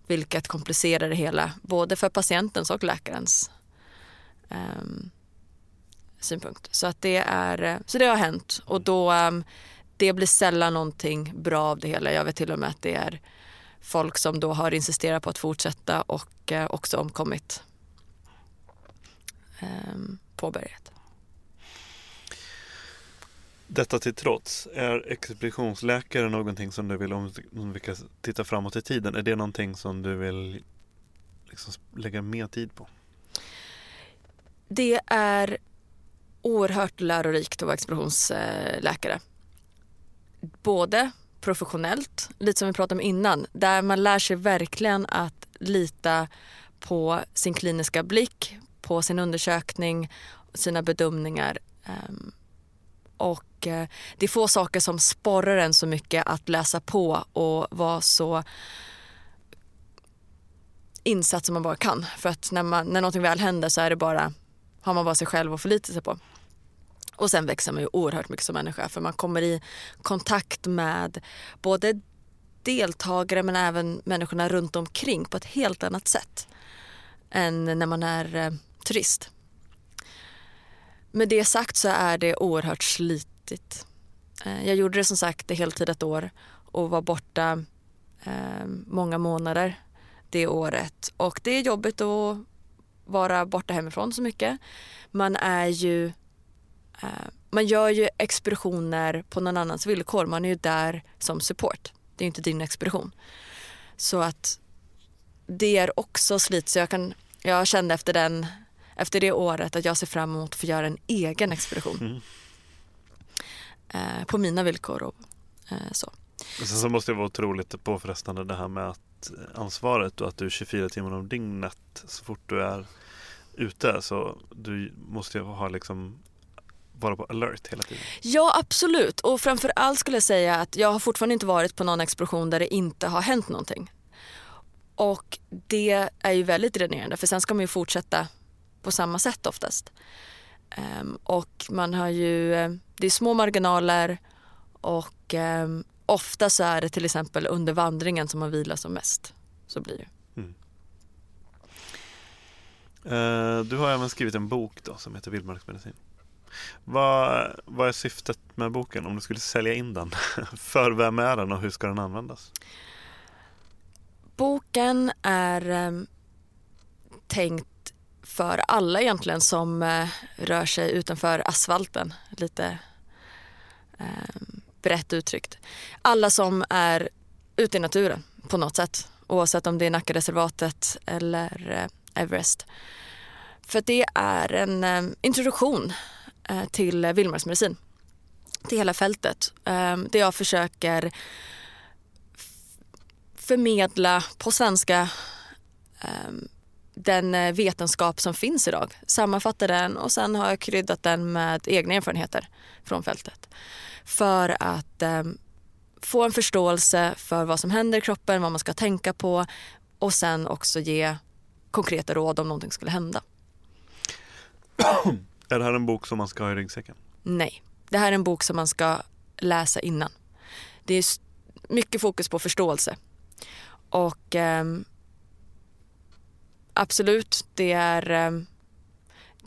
Vilket komplicerar det hela, både för patientens och läkarens eh, synpunkt. Så, att det, är, så det har hänt och då eh, det blir sällan någonting bra av det hela. Jag vet till och med att det är folk som då har insisterat på att fortsätta och eh, också omkommit påbörjat. Detta till trots, är expeditionsläkare någonting som du vill, om vi kan titta framåt i tiden, är det någonting som du vill liksom lägga mer tid på? Det är oerhört lärorikt att vara expeditionsläkare. Både professionellt, lite som vi pratade om innan, där man lär sig verkligen att lita på sin kliniska blick, på sin undersökning, sina bedömningar. Ehm, och eh, det är få saker som sporrar en så mycket att läsa på och vara så insatt som man bara kan. För att när, man, när någonting väl händer så är det bara, har man bara sig själv att förlita sig på. Och sen växer man ju oerhört mycket som människa för man kommer i kontakt med både deltagare men även människorna runt omkring på ett helt annat sätt än när man är eh, turist. Med det sagt så är det oerhört slitigt. Eh, jag gjorde det som sagt i heltid ett år och var borta ehm, många månader det året. Och det är jobbigt att vara borta hemifrån så mycket. Man är ju eh, man gör ju expeditioner på någon annans villkor. Man är ju där som support. Det är inte din expedition. Så att det är också slit. Så jag, kan, jag kände efter, den, efter det året att jag ser fram emot att få göra en egen expedition. Mm. Eh, på mina villkor och eh, så. Sen så måste det vara otroligt påfrestande det här med att ansvaret och att du är 24 timmar om dygnet så fort du är ute så du måste ju ha liksom vara på alert hela tiden. Ja absolut och framför allt skulle jag säga att jag har fortfarande inte varit på någon explosion där det inte har hänt någonting. Och det är ju väldigt dränerande för sen ska man ju fortsätta på samma sätt oftast. Um, och man har ju, eh, det är små marginaler och um, ofta så är det till exempel under vandringen som man vilar som mest. Så blir det. Mm. Uh, du har även skrivit en bok då som heter Vildmarksmedicin. Vad, vad är syftet med boken om du skulle sälja in den? För vem är den och hur ska den användas? Boken är eh, tänkt för alla egentligen som eh, rör sig utanför asfalten. Lite eh, brett uttryckt. Alla som är ute i naturen på något sätt. Oavsett om det är Nackareservatet eller eh, Everest. För det är en eh, introduktion eh, till vildmarksmedicin. Till hela fältet. Ehm, där jag försöker förmedla på svenska ehm, den eh, vetenskap som finns idag. Sammanfatta den och sen har jag kryddat den med egna erfarenheter från fältet. För att um, få en förståelse för vad som händer i kroppen, vad man ska tänka på och sen också ge konkreta råd om någonting skulle hända. Är det här en bok som man ska ha i ryggsäcken? Nej, det här är en bok som man ska läsa innan. Det är mycket fokus på förståelse. Och eh, absolut, det är ehm,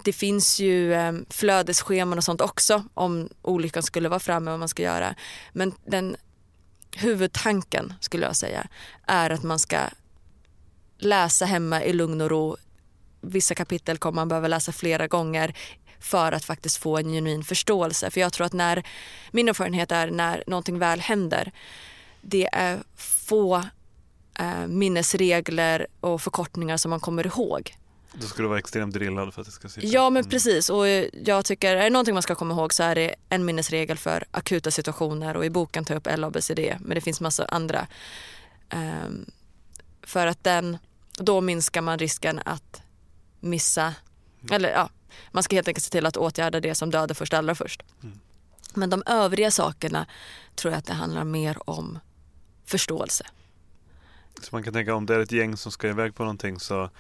det finns ju ehm, flödesscheman och sånt också om olyckan skulle vara framme och vad man ska göra. Men den huvudtanken skulle jag säga är att man ska läsa hemma i lugn och ro. Vissa kapitel kommer man behöva läsa flera gånger för att faktiskt få en genuin förståelse. För jag tror att när, min erfarenhet är när någonting väl händer, det är få eh, minnesregler och förkortningar som man kommer ihåg. Då ska du vara extremt drillad för att det ska sitta. Ja men mm. precis och jag tycker, är det någonting man ska komma ihåg så är det en minnesregel för akuta situationer och i boken tar jag upp LABCD men det finns massa andra. Um, för att den, då minskar man risken att missa, mm. eller ja, man ska helt enkelt se till att åtgärda det som dödar först allra först. Mm. Men de övriga sakerna tror jag att det handlar mer om förståelse. Så man kan tänka om det är ett gäng som ska iväg på någonting så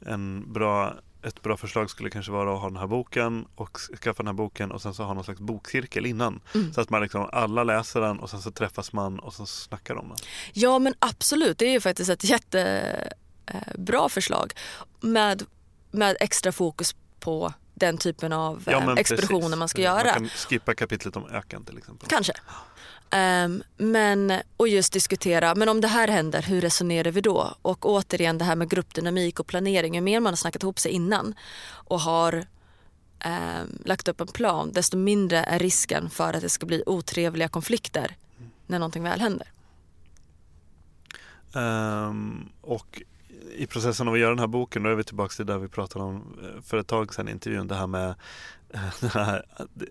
en bra, ett bra förslag skulle kanske vara att ha den här boken och skaffa den här boken och sen så ha någon slags bokcirkel innan. Mm. Så att man liksom alla läser den och sen så träffas man och så snackar om den. Ja men absolut, det är ju faktiskt ett jättebra eh, förslag med, med extra fokus på den typen av ja, eh, expeditioner man ska göra. Man kan skippa kapitlet om öken till exempel. Kanske. Um, men, och just diskutera, men om det här händer, hur resonerar vi då? Och återigen det här med gruppdynamik och planering. Ju mer man har snackat ihop sig innan och har um, lagt upp en plan, desto mindre är risken för att det ska bli otrevliga konflikter när någonting väl händer. Um, och i processen av att göra den här boken, då är vi tillbaka till där vi pratade om eh, för ett tag sedan i intervjun, det här med det här,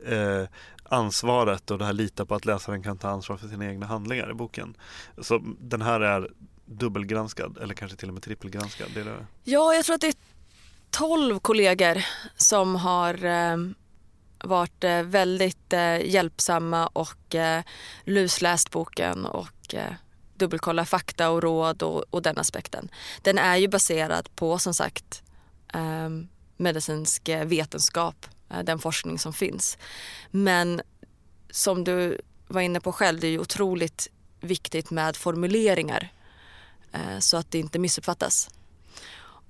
eh, ansvaret och det här lita på att läsaren kan ta ansvar för sina egna handlingar i boken. Så den här är dubbelgranskad eller kanske till och med trippelgranskad? Det det. Ja, jag tror att det är tolv kollegor som har eh, varit eh, väldigt eh, hjälpsamma och eh, lusläst boken och eh, dubbelkolla fakta och råd och, och, den aspekten. Den är ju baserad på som sagt eh, medicinsk eh, vetenskap, Eh, den forskning som finns. Men som du var inne på själv, det är ju otroligt viktigt med formuleringar eh, så att det inte missuppfattas.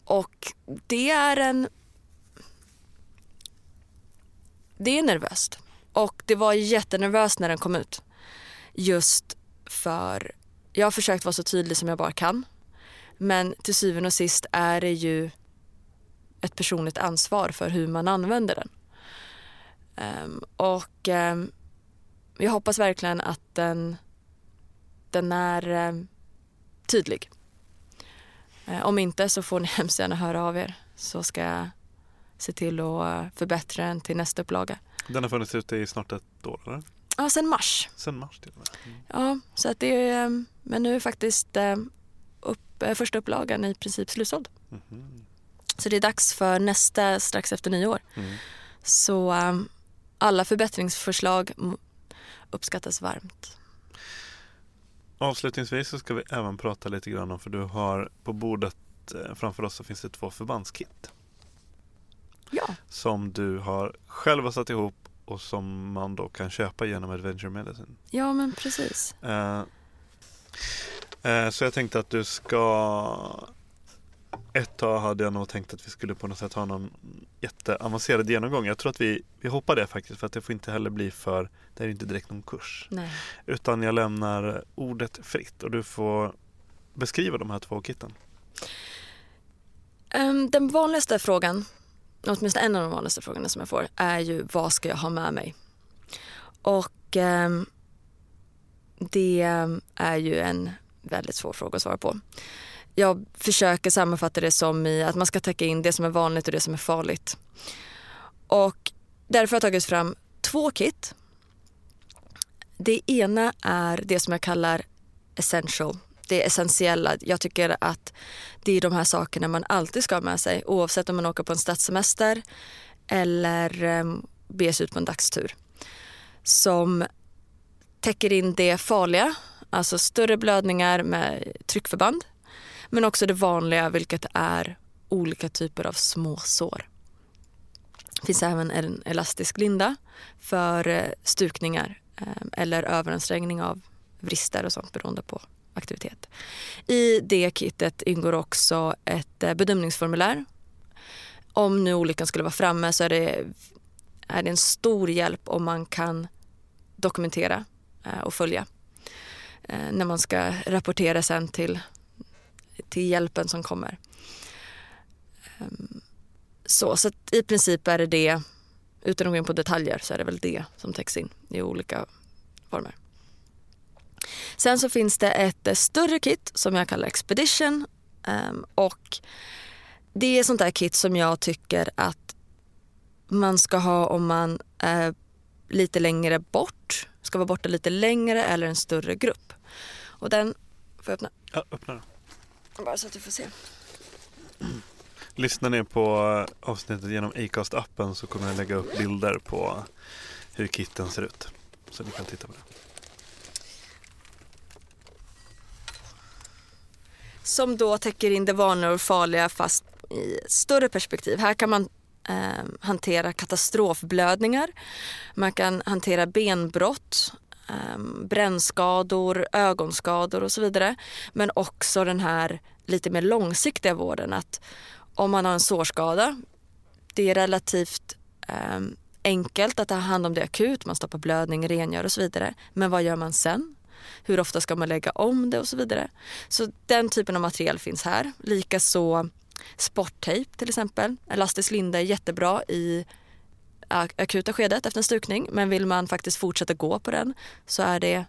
Och det är en... Det är nervöst. Och det var jättenervöst när den kom ut. Just för jag har försökt vara så tydlig som jag bara kan. Men till syvende och sist är det ju ett personligt ansvar för hur man använder den. Um, och um, jag hoppas verkligen att den, den är um, tydlig. Uh, om inte så får ni hemskt gärna höra av er så ska jag se till att uh, förbättra den till nästa upplaga. Den har funnits ute i snart ett år eller? Ja, sen mars. Sen mars till och med. Mm. Ja, så att det är, men nu är faktiskt upp, första upplagan i princip slutsåld. Mm. Så det är dags för nästa strax efter nyår. Mm. Så um, alla förbättringsförslag uppskattas varmt. Avslutningsvis så ska vi även prata lite grann om, för du har på bordet eh, framför oss så finns det två förbandskit. Ja. Som du har själv har satt ihop och som man då kan köpa genom Adventure Medicine. Ja men precis. Uh, uh, så jag tänkte att du ska ett tag hade jag nog tänkt att vi skulle på något sätt ha någon jätteavancerad genomgång. Jag tror att vi, vi hoppar det faktiskt för att det får inte heller bli för, det är inte direkt någon kurs. Nej. Utan jag lämnar ordet fritt och du får beskriva de här två kitten. Um, den vanligaste frågan, åtminstone en av de vanligaste frågorna som jag får är ju vad ska jag ha med mig? Och um, det är ju en väldigt svår fråga att svara på jag försöker sammanfatta det som i att man ska täcka in det som är vanligt och det som är farligt. Och därför har jag tagit fram två kit. Det ena är det som jag kallar essential. Det är essentiella. Jag tycker att det är de här sakerna man alltid ska ha med sig oavsett om man åker på en stadssemester eller ehm, um, beger sig ut på en dagstur. Som täcker in det farliga, alltså större blödningar med tryckförband men också det vanliga vilket är olika typer av småsår. Det finns även en elastisk linda för eh, stukningar eh, eller överansträngning av vrister och sånt beroende på aktivitet. I det kittet ingår också ett eh, bedömningsformulär. Om nu olyckan skulle vara framme så är det, är det en stor hjälp om man kan dokumentera och följa när man ska rapportera sen till till hjälpen som kommer. Ehm, så, så i princip är det det, utan att gå in på detaljer, så är det väl det som täcks in i olika former. Sen så finns det ett eh, större kit som jag kallar Expedition ehm, och det är sånt där kit som jag tycker att man ska ha om man är lite längre bort, ska vara borta lite längre eller en större grupp. Och den, får jag öppna? Ja, öppna bara så att du får se. Lyssnar ni på avsnittet genom Acast-appen så kommer jag lägga upp bilder på hur kitten ser ut. Så ni kan titta på det. Som då täcker in det vanliga och farliga fast i större perspektiv. Här kan man eh, hantera katastrofblödningar. Man kan hantera benbrott, um, brännskador, ögonskador och så vidare. Men också den här lite mer långsiktiga vården. Att om man har en sårskada, det är relativt um, enkelt att ta hand om det akut. Man stoppar blödning, rengör och så vidare. Men vad gör man sen? Hur ofta ska man lägga om det och så vidare. Så den typen av material finns här. Likaså sporttejp till exempel. Elastisk linda är jättebra i akuta skedet efter en stukning men vill man faktiskt fortsätta gå på den så är det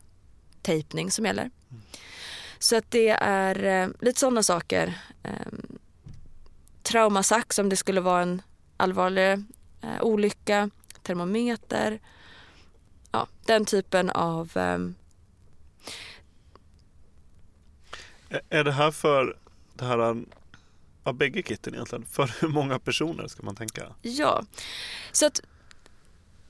tejpning som gäller. Så att det är eh, lite sådana saker. Eh, traumasax om det skulle vara en allvarlig eh, olycka, termometer. Ja, den typen av... Eh, Är det här för det här um, av bägge kitten egentligen? För hur många personer ska man tänka? Ja, så att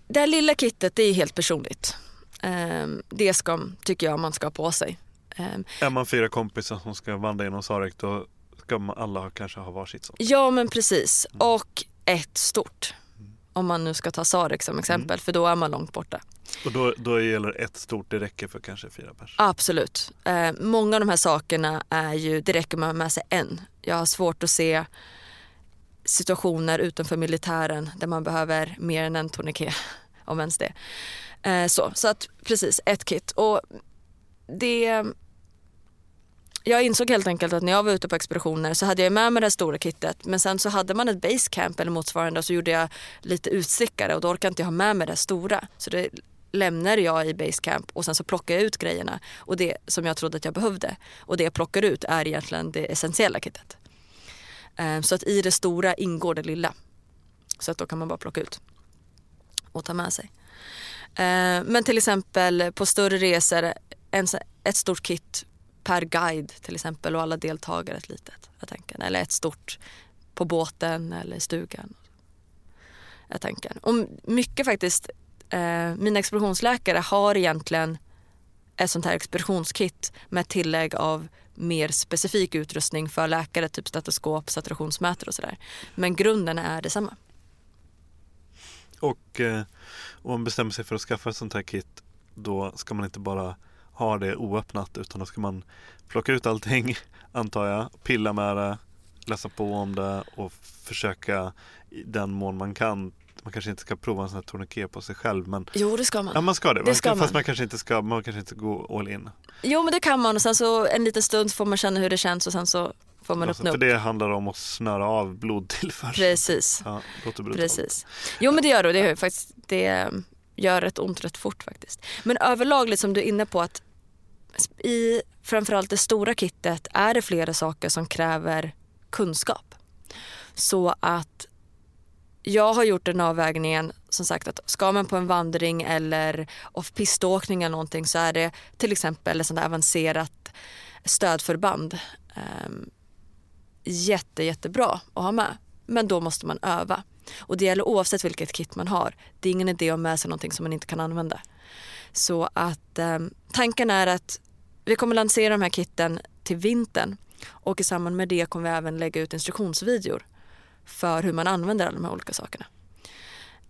det här lilla kittet det är helt personligt. Ehm, det ska, tycker jag man ska ha på sig. Ehm, Är man fyra kompisar som ska vandra genom Sarek då ska man alla kanske ha varsitt sånt. Ja men precis. Och ett stort. Om man nu ska ta Sarek som exempel för då är man långt borta. Och då, då gäller ett stort, det räcker för kanske fyra personer. Absolut. Eh, många av de här sakerna är ju, det räcker ha med sig en. Jag har svårt att se situationer utanför militären där man behöver mer än en tourniquet, om ens det. Eh, så, så att precis, ett kit. Och det... Jag insåg helt enkelt att när jag var ute på expeditioner så hade jag med mig det stora kittet men sen så hade man ett basecamp eller motsvarande och så gjorde jag lite utstickare och då orkade inte jag ha med mig det stora. Så det lämnade jag i basecamp och sen så plockade jag ut grejerna och det som jag trodde att jag behövde. Och det jag plockar ut är egentligen det essentiella kittet. Ehm, så att i det stora ingår det lilla. Så att då kan man bara plocka ut och ta med sig. Ehm, men till exempel på större resor, ett stort kit per guide till exempel och alla deltagare ett litet. Jag tänker. Eller ett stort på båten eller i stugan. Jag tänker. Och mycket faktiskt, eh, mina expeditionsläkare har egentligen ett sånt här expeditionskit med tillägg av mer specifik utrustning för läkare, typ stetoskop, saturationsmätare och sådär. Men grunden är detsamma. Och eh, om man bestämmer sig för att skaffa ett sånt här kit då ska man inte bara ha det oöppnat utan då ska man plocka ut allting antar jag, pilla med det, läsa på om det och försöka i den mån man kan. Man kanske inte ska prova en sån här tourniquet på sig själv men Jo, det ska man. ja, man ska det. Det ska Fast man. man kanske inte ska, man kanske inte gå all in. Jo, men det kan man och sen så en liten stund får man känna hur det känns och sen så får man Alltså, öppna för upp. det handlar om att snöra av blodtillförseln. Precis. Ja, låter brutalt. Precis. Jo men det gör det det, faktiskt, det gör rätt ont rätt fort faktiskt. Men överlag, liksom du är inne på att i framförallt det stora kittet är det flera saker som kräver kunskap. Så att jag har gjort den avvägningen som sagt att ska man på en vandring eller off-piståkning eller någonting så är det till exempel ett sånt avancerat stödförband um, jätte, jättebra att ha med. Men då måste man öva. Och det gäller oavsett vilket kit man har. Det är ingen idé att ha med sig någonting som man inte kan använda. Så att um, tanken är att vi kommer lansera de här kitten till vintern och i samband med det kommer vi även lägga ut instruktionsvideor för hur man använder alla de här olika sakerna.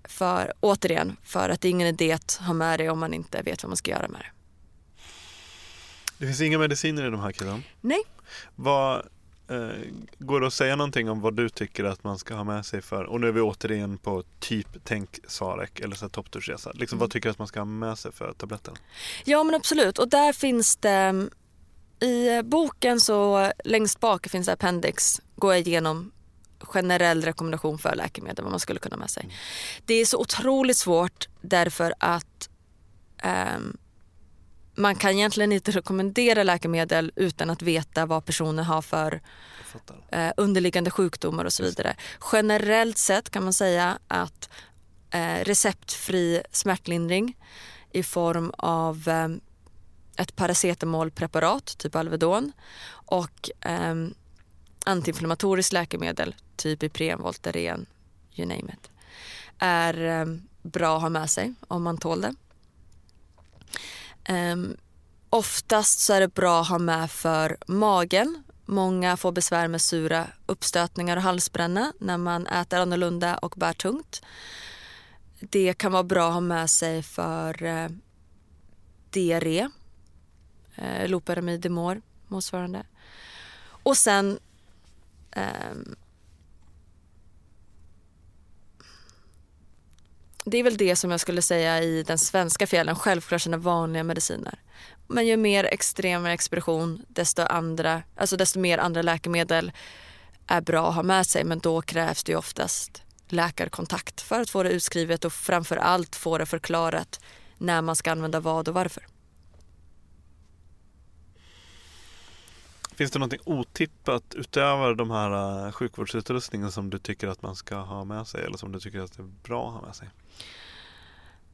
För återigen, för att det är ingen idé att ha med det om man inte vet vad man ska göra med det. Det finns inga mediciner i de här killarna. Nej. Vad, går det att säga någonting om vad du tycker att man ska ha med sig för, och nu är vi återigen på typ tänk Sarek eller så topptursresa. Liksom, Mm. Vad tycker du att man ska ha med sig för tabletten? Ja men absolut och där finns det i boken så längst bak finns det appendix. Går jag igenom generell rekommendation för läkemedel vad man skulle kunna ha med sig. Det är så otroligt svårt därför att ehm, man kan egentligen inte rekommendera läkemedel utan att veta vad personen har för eh, underliggande sjukdomar och så vidare. Generellt sett kan man säga att eh, receptfri smärtlindring i form av eh, ett paracetamolpreparat, typ Alvedon och eh, antiinflammatoriskt läkemedel, typ Ipren, Voltaren, you name it, är eh, bra att ha med sig om man tål det. Um, oftast så är det bra att ha med för magen. Många får besvär med sura uppstötningar och halsbränna när man äter annorlunda och bär tungt. Det kan vara bra att ha med sig för eh, diarré, eh, loperamidemor motsvarande. Och sen eh, Det är väl det som jag skulle säga i den svenska fjällen. Självklart sina vanliga mediciner. Men ju mer extrem expedition desto, andra, alltså desto mer andra läkemedel är bra att ha med sig. Men då krävs det ju oftast läkarkontakt för att få det utskrivet och framför allt få det förklarat när man ska använda vad och varför. Finns det någonting otippat utöver de här uh, sjukvårdsutrustningen som du tycker att man ska ha med sig eller som du tycker att det är bra att ha med sig?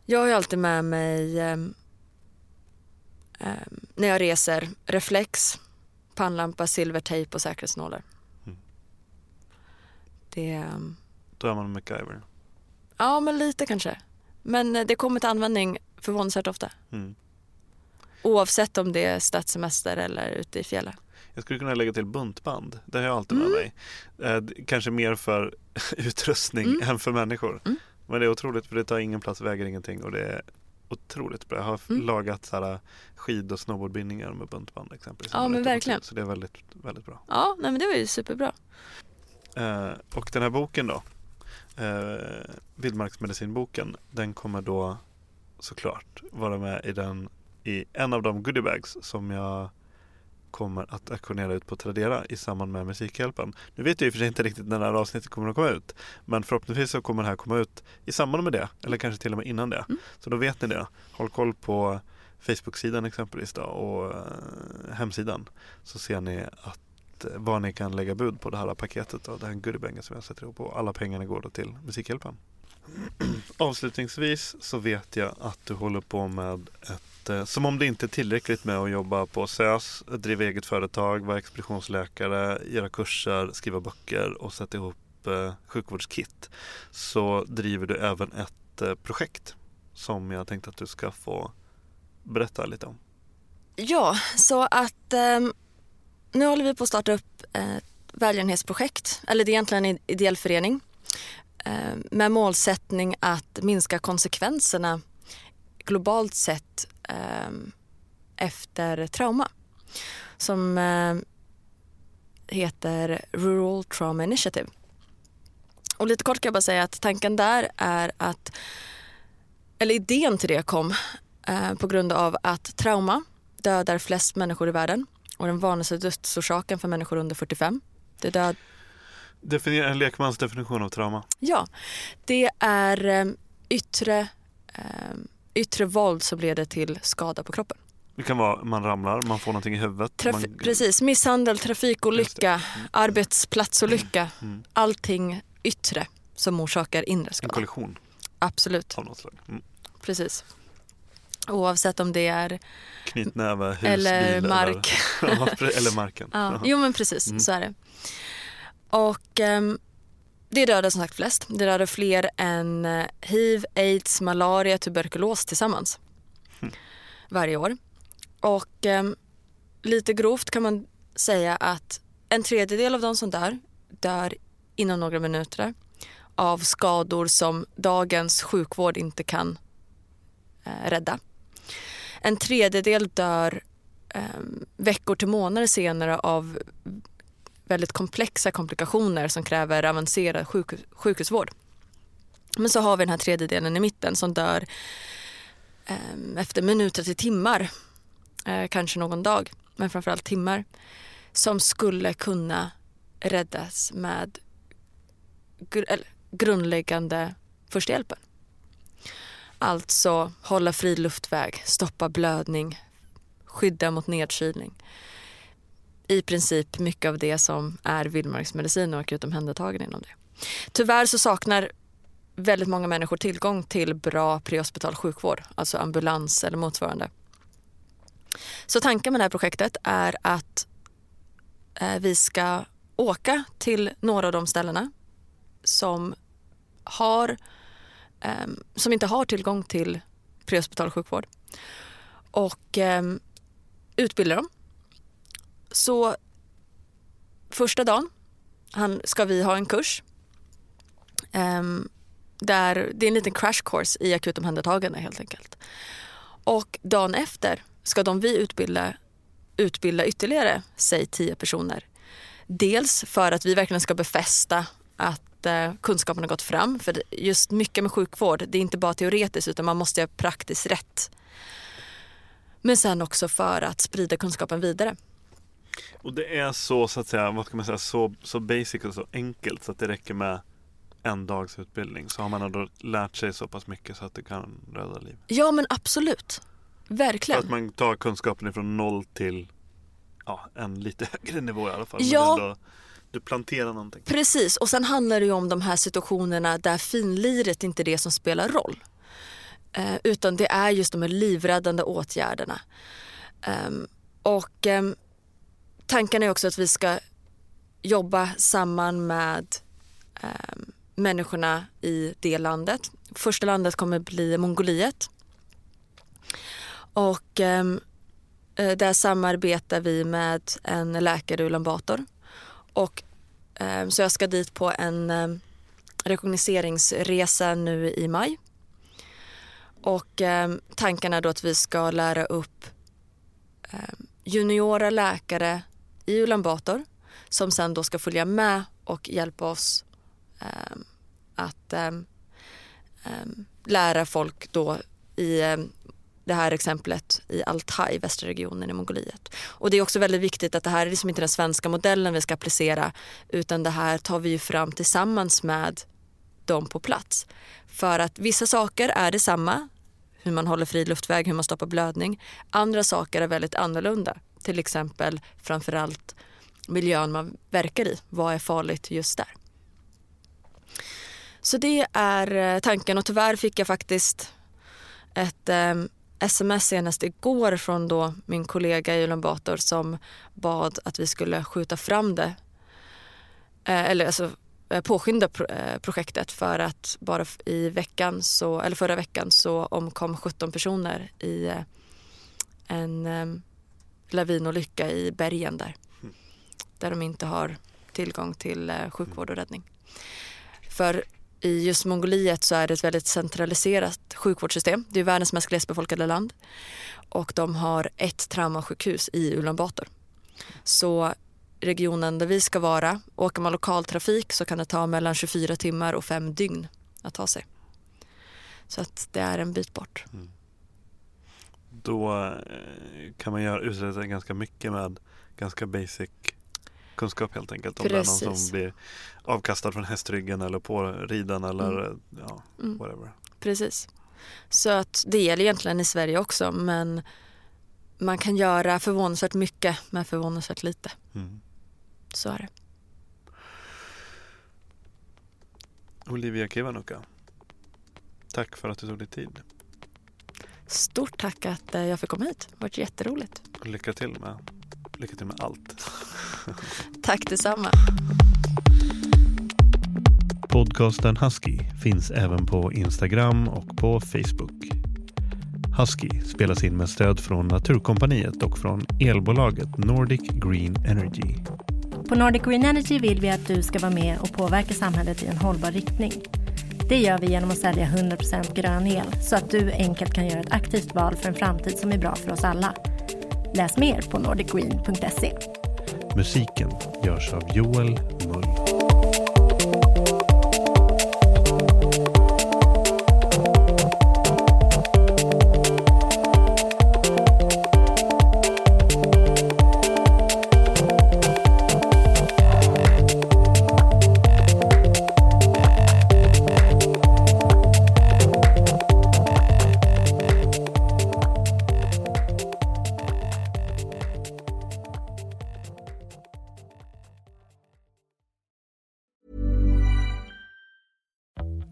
Jag har ju alltid med mig um, när jag reser reflex, pannlampa, silvertejp och säkerhetsnålar. Mm. Det... Um, Då är man MacGyver? Ja, men lite kanske. Men eh, det kommer till användning förvånansvärt ofta. Mm. Oavsett om det är stadssemester eller ute i fjällen. Jag skulle kunna lägga till buntband. Det har jag alltid med mm. mig. Eh, kanske mer för utrustning mm. än för människor. Mm. Men det är otroligt för det tar ingen plats, väger ingenting och det är otroligt bra. Jag har mm. lagat så här, skid och snowboardbindningar med buntband exempelvis. Ja men verkligen. Så det är väldigt, väldigt bra. Ja, nej, men det var ju superbra. Eh, och den här boken då, eh, Vildmarksmedicinboken, den kommer då såklart vara med i den i en av de goodiebags som jag kommer att auktionera ut på Tradera i samband med Musikhjälpen. Nu vet jag i och för sig inte riktigt när det här avsnittet kommer att komma ut. Men förhoppningsvis så kommer det här komma ut i samband med det. Eller kanske till och med innan det. Mm. Så då vet ni det. Håll koll på Facebook-sidan exempelvis då, och eh, hemsidan. Så ser ni att eh, vad ni kan lägga bud på det här paketet. Det här goodiebagen som jag sätter ihop. Och alla pengarna går då till Musikhjälpen. Avslutningsvis så vet jag att du håller på med ett, eh, som om det inte är tillräckligt med att jobba på SÖS, driva eget företag, vara expeditionsläkare, göra kurser, skriva böcker och sätta ihop eh, sjukvårdskit. Så driver du även ett eh, projekt som jag tänkte att du ska få berätta lite om. Ja, så att eh, nu håller vi på att starta upp ett välgörenhetsprojekt, eller det är egentligen en ideell förening Eh, med målsättning att minska konsekvenserna globalt sett eh, efter trauma som eh, heter Rural Trauma Initiative. Och lite kort kan jag bara säga att tanken där är att, eller idén till det kom på grund av att trauma dödar flest människor i världen och den vanligaste dödsorsaken för människor under 45. Det död, Definiera en lekmans definition av trauma. Ja, det är eh, yttre, eh, yttre våld som leder till skada på kroppen. Det kan vara man ramlar, man får någonting i huvudet. Traf man... Precis, misshandel, trafikolycka, mm. arbetsplatsolycka. Mm. Allting yttre som orsakar inre skada. En kollision. Absolut. Av något slag. Mm. Precis. Oavsett om det är knytnäve, hus, eller mark. Eller, eller marken. Ja. Jo men precis, mm. så är det. Och um, det dödar som sagt flest. Det dödar fler än uh, hiv, aids, malaria, tuberkulos tillsammans mm. varje år. Och um, lite grovt kan man säga att en tredjedel av de som dör, dör inom några minuter av skador som dagens sjukvård inte kan uh, rädda. En tredjedel dör um, veckor till månader senare av väldigt komplexa komplikationer som kräver avancerad sjuk sjukhusvård. Men så har vi den här tredjedelen i mitten som dör eh, efter minuter till timmar, eh, kanske någon dag, men framförallt timmar, som skulle kunna räddas med gr grundläggande första hjälpen. Alltså hålla fri luftväg, stoppa blödning, skydda mot nedkylning i princip mycket av det som är vildmarksmedicin och akut omhändertagande inom det. Tyvärr så saknar väldigt många människor tillgång till bra prehospital sjukvård, alltså ambulans eller motsvarande. Så tanken med det här projektet är att eh, vi ska åka till några av de ställena som, har, ehm, som inte har tillgång till prehospital sjukvård och ehm, utbilda dem så första dagen han, ska vi ha en kurs. Um, där, det är en liten crash course i akutomhändertagande helt enkelt. Och dagen efter ska de vi utbilda utbilda ytterligare, säg tio personer. Dels för att vi verkligen ska befästa att eh, kunskapen har gått fram. För just mycket med sjukvård, det är inte bara teoretiskt utan man måste göra praktiskt rätt. Men sen också för att sprida kunskapen vidare. Och det är så, så att säga, vad ska man säga, så, så basic och så enkelt så att det räcker med en dags utbildning. Så har man ändå lärt sig så pass mycket så att det kan rädda liv. Ja men absolut. Verkligen. För att man tar kunskapen ifrån noll till ja, en lite högre nivå i alla fall. Ja. Ändå, du planterar någonting. Precis, och sen handlar det ju om de här situationerna där finliret inte är det som spelar roll. Eh, utan det är just de här livräddande åtgärderna. Ehm, och ehm, tanken är också att vi ska jobba samman med ehm, människorna i det landet. Första landet kommer bli Mongoliet. Och ehm, eh, där samarbetar vi med en läkare i Ulan Och, ehm, så jag ska dit på en ehm, rekognoseringsresa nu i maj. Och eh, tanken är då att vi ska lära upp eh, juniora läkare i Ulan Bator som sen då ska följa med och hjälpa oss eh, att eh, eh, lära folk då i eh, det här exemplet i Altai, västra regionen i Mongoliet. Och det är också väldigt viktigt att det här är liksom inte den svenska modellen vi ska applicera utan det här tar vi ju fram tillsammans med dem på plats. För att vissa saker är detsamma, hur man håller fri luftväg, hur man stoppar blödning. Andra saker är väldigt annorlunda. Till exempel framförallt miljön man verkar i. Vad är farligt just där? Så det är eh, tanken och tyvärr fick jag faktiskt ett eh, sms senast igår från då min kollega i Ulan Bator som bad att vi skulle skjuta fram det. Eh, eller alltså eh, påskynda pro eh, projektet för att bara i veckan så, eller förra veckan så omkom 17 personer i eh, en eh, lavinolycka i bergen där. Där de inte har tillgång till eh, sjukvård och räddning. För i just Mongoliet så är det ett väldigt centraliserat sjukvårdssystem. Det är världens mest glesbefolkade land. Och de har ett traumasjukhus i Ulan Bator. Så regionen där vi ska vara, åker man lokaltrafik så kan det ta mellan 24 timmar och fem dygn att ta sig. Så att det är en bit bort. Då eh, kan man göra, uträtta ganska mycket med ganska basic kunskap helt enkelt. Om det är någon Precis. som blir avkastad från hästryggen eller på ridan eller Mm. ja, Mm. whatever. Precis. Så att det gäller egentligen i Sverige också men man kan göra förvånansvärt mycket med förvånansvärt lite. Mm. Så är det. Olivia Kivanuka. Tack för att du tog dig tid. Stort tack att eh, jag fick komma hit. Det har varit jätteroligt. Lycka till med, lycka till med allt. Tack detsamma. Podcasten Husky finns även på Instagram och på Facebook. Husky spelas in med stöd från Naturkompaniet och från elbolaget Nordic Green Energy. På Nordic Green Energy vill vi att du ska vara med och påverka samhället i en hållbar riktning. Det gör vi genom att sälja 100% grön el så att du enkelt kan göra ett aktivt val för en framtid som är bra för oss alla. Läs mer på nordicgreen.se. Musiken görs av Joel Mull.